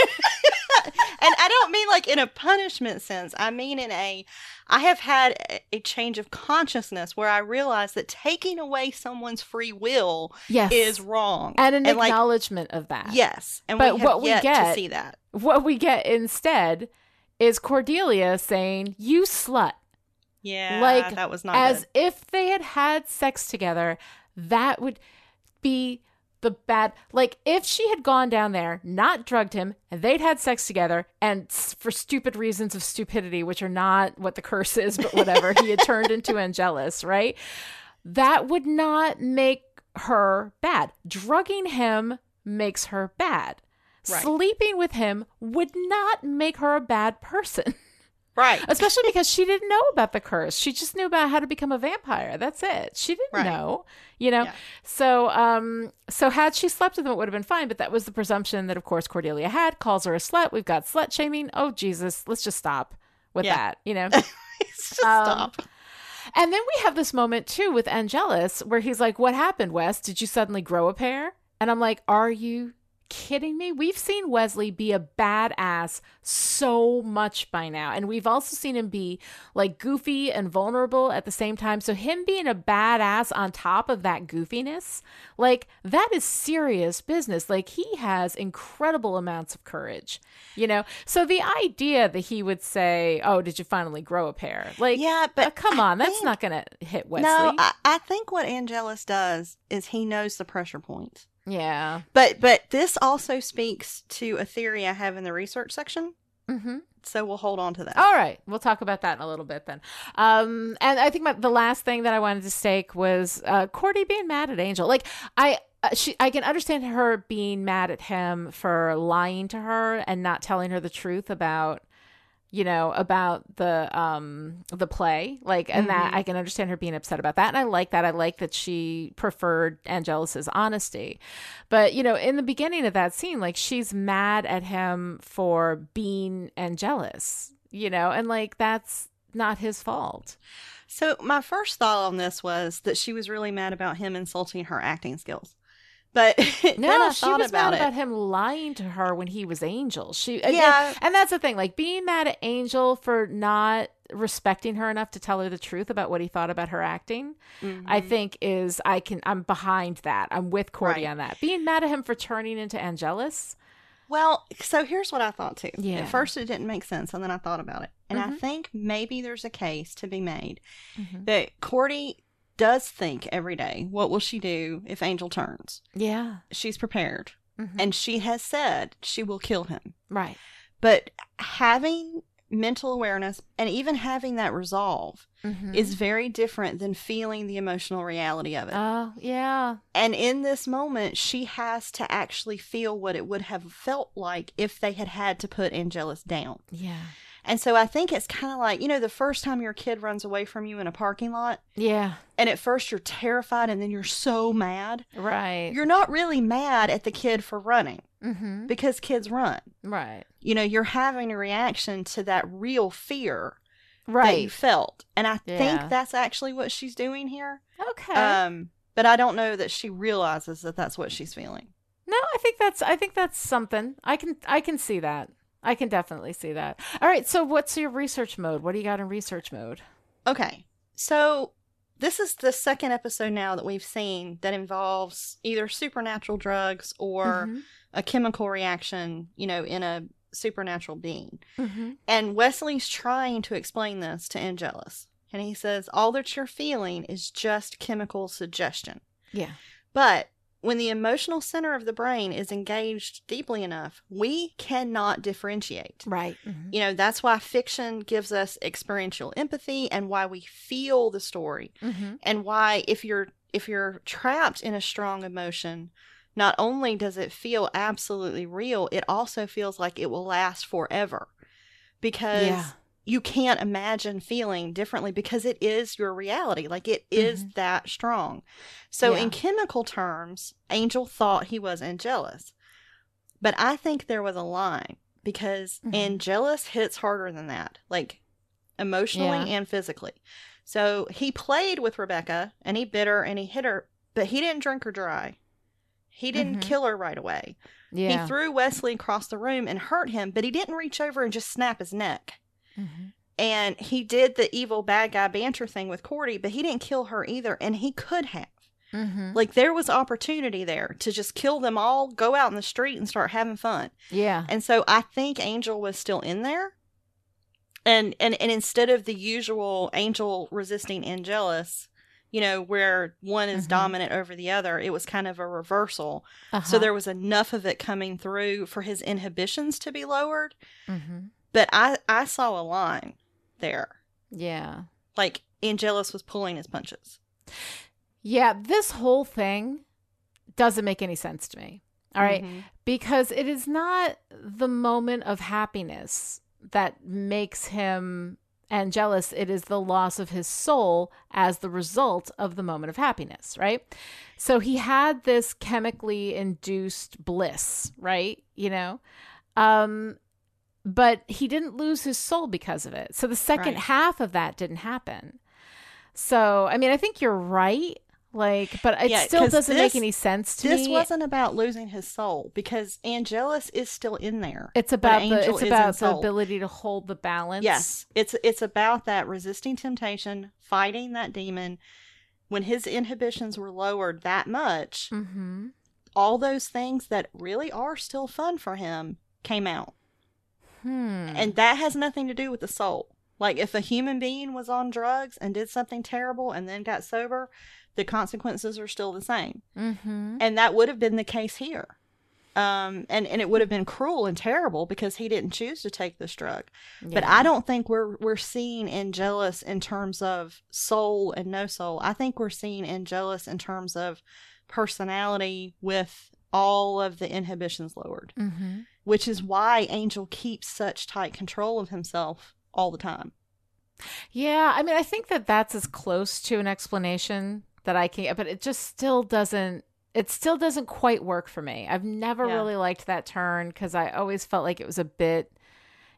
And I don't mean like in a punishment sense. I mean in a I have had a- change of consciousness where I realize that taking away someone's free will Yes. is wrong. and an like, acknowledgement of that. yes, and But we what we yet to see that. What we get instead is Cordelia saying, "You slut." Yeah, like that was not as good. if they had had sex together that would be the bad like if she had gone down there not drugged him and they'd had sex together and for stupid reasons of stupidity which are not what the curse is but whatever he had turned into angelus right that would not make her bad drugging him makes her bad Right. sleeping with him would not make her a bad person Right. especially because she didn't know about the curse. She just knew about how to become a vampire. That's it. She didn't Right. know, you know. Yeah. So, um, so had she slept with him, it would have been fine. But that was the presumption that, of course, Cordelia had. Calls her a slut. We've got slut shaming. Oh Jesus, let's just stop with Yeah. that. You know. Just Um, stop. and then we have this moment too with Angelus where he's like, "What happened, Wes? Did you suddenly grow a pair?" And I'm like, "Are you?" Kidding me? We've seen Wesley be a badass so much by now. And we've also seen him be like goofy and vulnerable at the same time. So, him being a badass on top of that goofiness, like that is serious business. Like, he has incredible amounts of courage, you know? So, the idea that he would say, Oh, did you finally grow a pair? Like, Yeah, but uh, come I on, that's not going to hit Wesley. No, I, I think what Angelus does is he knows the pressure points. Yeah. But but this also speaks to a theory I have in the research section. Mm-hmm. So we'll hold on to that. All right, we'll talk about that in a little bit then. Um, and I think my, the last thing that I wanted to stake was uh, Cordy being mad at Angel. Like I, uh, she, I can understand her being mad at him for lying to her and not telling her the truth about, you know, about the um the play. Like, and that Mhm. I can understand her being upset about that, and I like that. I like that she preferred Angelus's honesty. But, you know, in the beginning of that scene, like she's mad at him for being Angelus, you know, and like that's not his fault. So my first thought on this was that she was really mad about him insulting her acting skills. But No, I she thought was about mad it. about him lying to her when he was Angel. She Yeah. and that's the thing, like being mad at Angel for not respecting her enough to tell her the truth about what he thought about her acting. I Mhm. think is I can I'm behind that. I'm with Cordy Right. on that. Being mad at him for turning into Angelus. Well, so here's what I thought too. Yeah. At first, it didn't make sense, and then I thought about it, and I Mhm. think maybe there's a case to be made Mhm. that Cordy does think every day, "What will she do if Angel turns?" Yeah. She's prepared, Mhm. and she has said she will kill him. right. But having mental awareness and even having that resolve Mhm. is very different than feeling the emotional reality of it. Oh, yeah. and in this moment, she has to actually feel what it would have felt like if they had had to put Angelus down. Yeah. And so I think it's kind of like, you know, the first time your kid runs away from you in a parking lot, Yeah. and at first you're terrified and then you're so mad. Right. You're not really mad at the kid for running mm-hmm. because kids run. Right. You know, you're having a reaction to that real fear right. that you felt. And I Yeah. think that's actually what she's doing here. Okay. Um, but I don't know that she realizes that that's what she's feeling. No, I think that's I think that's something. I can I can see that. I can definitely see that. All right, so what's your research mode? What do you got in research mode? Okay. So this is the second episode now that we've seen that involves either supernatural drugs or Mhm. a chemical reaction, you know, in a supernatural being. Mhm. And Wesley's trying to explain this to Angelus. And he says, all that you're feeling is just chemical suggestion. Yeah. But when the emotional center of the brain is engaged deeply enough, we cannot differentiate. Right. Mhm. You know, that's why fiction gives us experiential empathy and why we feel the story. Mhm. And why if you're if you're trapped in a strong emotion, not only does it feel absolutely real, it also feels like it will last forever. Because Yeah. You can't imagine feeling differently because it is your reality. Like it is that strong. So, Mm-hmm. Yeah. in chemical terms, Angel thought he was Angelus. But I think there was a line because Mhm. Angelus hits harder than that, like emotionally Yeah. and physically. So, he played with Rebecca and he bit her and he hit her, but he didn't drink her dry. He didn't Mhm. kill her right away. Yeah. He threw Wesley across the room and hurt him, but he didn't reach over and just snap his neck. Mhm. And he did the evil bad guy banter thing with Cordy, but he didn't kill her either. And he could have. Mhm. Like there was opportunity there to just kill them all, go out in the street and start having fun. Yeah. And so I think Angel was still in there. And and and instead of the usual Angel resisting Angelus, you know, where one is Mhm. dominant over the other, it was kind of a reversal. So Uh-huh. there was enough of it coming through for his inhibitions to be lowered. Mhm. But I I saw a line there. Yeah. Like Angelus was pulling his punches. Yeah, this whole thing doesn't make any sense to me. All right? Mhm. because it is not the moment of happiness that makes him angelus it is the loss of his soul as the result of the moment of happiness right so he had this chemically induced bliss right you know um but he didn't lose his soul because of it so the second Right. half of that didn't happen so i mean i think you're right like but it Yeah, still doesn't this- make any sense to This me This wasn't about losing his soul because Angelus is still in there. It's about the it's about the ability to hold the balance. Yes, it's it's about that resisting temptation, fighting that demon. When his inhibitions were lowered that much, Mm-hmm. all those things that really are still fun for him came out. Hmm. And that has nothing to do with the soul. Like if a human being was on drugs and did something terrible and then got sober, the consequences are still the same. mm-hmm. And that would have been the case here. Um, and, and it would have been cruel and terrible because he didn't choose to take this drug. But I don't think we're we're seeing Angelus in terms of soul and no soul. I think we're seeing Angelus in terms of personality with all of the inhibitions lowered, Mm-hmm. Which is why Angel keeps such tight control of himself all the time. Yeah, I mean, I think that that's as close to an explanation that I can, but it just still doesn't. It still doesn't quite work for me. I've never Yeah. really liked that turn because I always felt like it was a bit.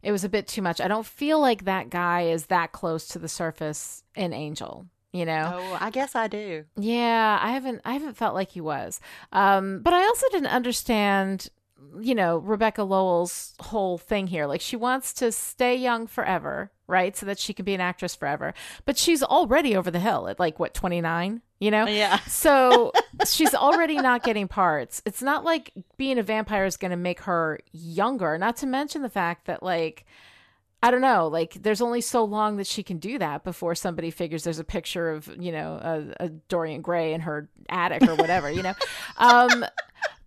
It was a bit too much. I don't feel like that guy is that close to the surface in Angel. You know. Oh, I guess I do. Yeah, I haven't I haven't felt like he was. Um but I also didn't understand you know, Rebecca Lowell's whole thing here. Like she wants to stay young forever, right? So that she can be an actress forever. But she's already over the hill at like what, 29, you know? Yeah. So she's already not getting parts. It's not like being a vampire is going to make her younger, not to mention the fact that, like, I don't know, like, there's only so long that she can do that before somebody figures there's a picture of, you know, a, a Dorian Gray in her attic or whatever, you know? Um,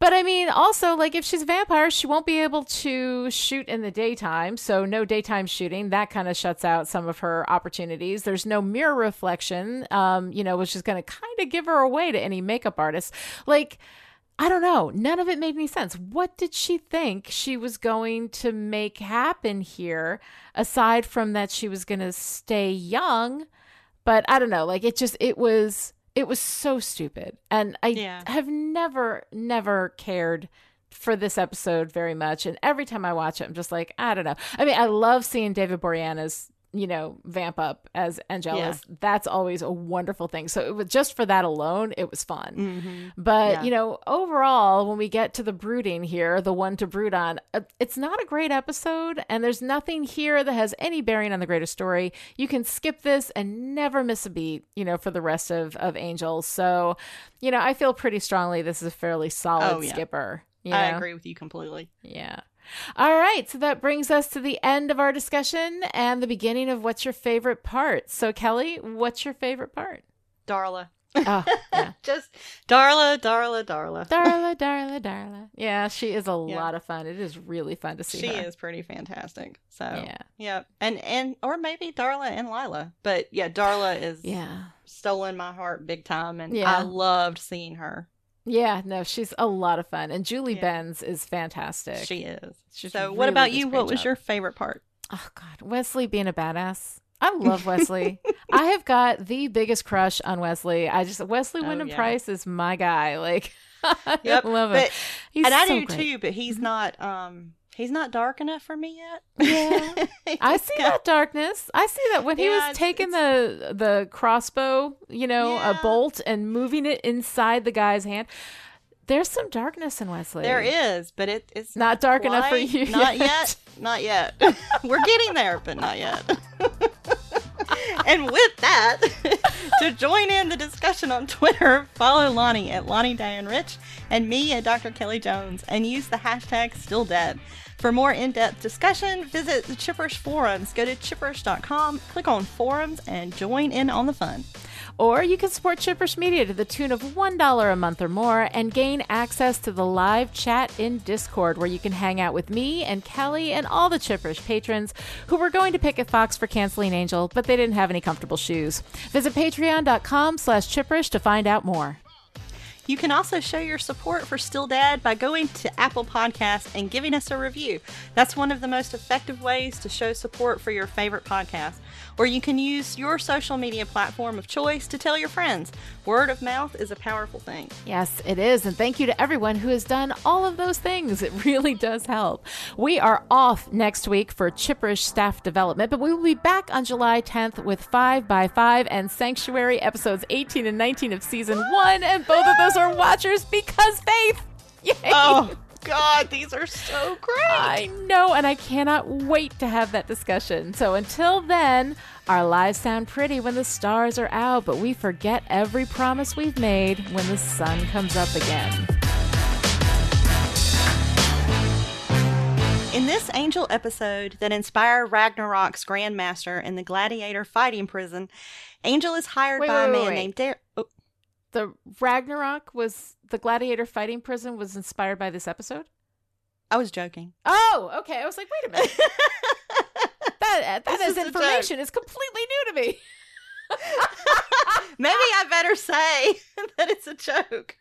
but I mean, also, like, if she's a vampire, she won't be able to shoot in the daytime. So, no daytime shooting. That kind of shuts out some of her opportunities. There's no mirror reflection, um, you know, which is going to kind of give her away to any makeup artist. Like, I don't know. None of it made any sense. What did she think she was going to make happen here, aside from that she was going to stay young? But I don't know. Like it just, it was, it was so stupid. And I Yeah. have never, never cared for this episode very much. And every time I watch it, I'm just like, I don't know. I mean, I love seeing David Boreanaz, you know, vamp up as Angelus. That's always a wonderful thing. So it was just for that alone, it was fun. Mm-hmm. But, Yeah. you know, overall, when we get to the brooding here, the one to brood on, uh, it's not a great episode. And there's nothing here that has any bearing on the greater story. You can skip this and never miss a beat, you know, for the rest of, of Angels. So, you know, I feel pretty strongly this is a fairly solid Oh, yeah. skipper. You I agree with you completely. Yeah. All right. So that brings us to the end of our discussion and the beginning of what's your favorite part. So, Kelly, what's your favorite part? Darla. Oh, yeah. Just Darla, Darla, Darla. Darla, Darla, Darla. Yeah, she is a Yeah. lot of fun. It is really fun to see her. She her. is pretty fantastic. So Yeah. yeah, and and or maybe Darla and Lilah, but yeah, Darla is Yeah. stolen my heart big time, and Yeah. I loved seeing her. Yeah, no, she's a lot of fun. And Julie Yeah. Benz is fantastic. She is. She's so, really what about you? What was job. your favorite part? Oh God, Wesley being a badass. I love Wesley. I have got the biggest crush on Wesley. I just Wesley Oh, Wyndam yeah. Pryce is my guy. Like, I Yep, love him. but He's and I do great. too, but he's Mhm. not. Um, he's not dark enough for me yet. Yeah. I see got- that darkness. I see that when he was it's- taking the the crossbow, you know, a bolt and moving it inside the guy's hand. There's some darkness in Wesley. There is, but it, it's Not dark enough for you Not yet. yet. Not yet. We're getting there, but not yet. and with that, to join in the discussion on Twitter, follow Lani at Lani Diane Rich and me at Dr. Kelly Jones and use the hashtag still dead. For more in depth discussion, visit the Chipperish forums. Go to chipperish.com, click on forums, and join in on the fun. Or you can support Chipperish Media to the tune of $1 a month or more and gain access to the live chat in Discord where you can hang out with me and Kelly and all the Chipperish patrons who were going to pick a Fox for canceling Angel, but they didn't have any comfortable shoes. Visit patreon.com slash chipperish to find out more. You can also show your support for Still Dead by going to Apple Podcasts and giving us a review. That's one of the most effective ways to show support for your favorite podcast. Or you can use your social media platform of choice to tell your friends. Word of mouth is a powerful thing. Yes, it is. And thank you to everyone who has done all of those things. It really does help. We are off next week for Chipperish staff development, but we will be back on July 10th with 5 by 5 and Sanctuary episodes 18 and 19 of season 1. And both of those are watchers because faith. Yay! Oh, God, these are so great. I know, and I cannot wait to have that discussion. So until then, our lives sound pretty when the stars are out, but we forget every promise we've made when the sun comes up again. In this Angel episode that inspired Ragnarok's Grandmaster in the Gladiator fighting prison, Angel is hired Wait, by wait, a man wait. named Dar- oh, The Ragnarok was the gladiator fighting prison was inspired by this episode? I was joking. Oh, okay. I was like, wait a minute. That that This is is information. It's completely new to me. Maybe I better say that it's a joke.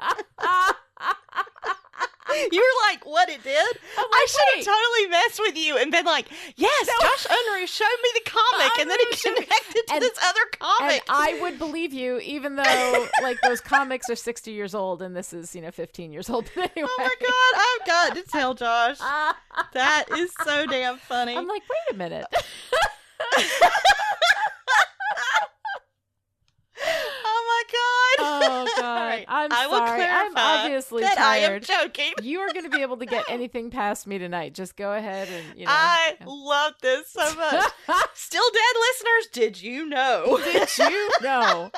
You were like, what it did? I should have totally messed with you and been like, yes, Josh Unruh showed me the comic and then it Unruh showed me- connected to And- this other and comic. I would believe you, even though like those comics are sixty years old and this is you know fifteen years old. Anyway, oh my god, I've got to tell Josh. That is so damn funny. I'm like, wait a minute. Oh god. Oh god, right, I'm I sorry. I'm obviously that I am tired. joking. You are going to be able to get anything past me tonight. Just go ahead and you know. I yeah. love this so much. Still dead listeners, did you know? Did you know?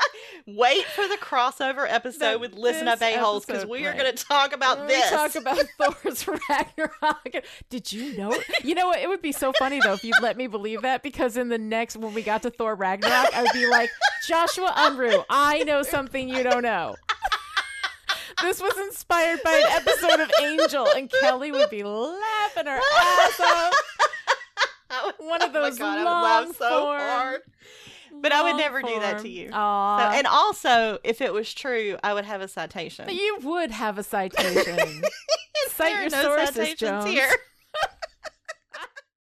Wait for the crossover episode with Listen Up A-Holes because episode, we are going to talk about When this. Talk about Thor's Ragnarok. Did you know? You know what? It would be so funny though if you'd let me believe that because in the next when we got to Thor Ragnarok, I would be like, Joshua Unruh, I know something you don't know. This was inspired by an episode of Angel, and Kelly would be laughing her ass off. One of oh those God, would laugh long so form- hard. But I would Long never do that to you. So, and also, if it was true, I would have a citation. you would have a citation. Cite your no sources, citations Jones. here.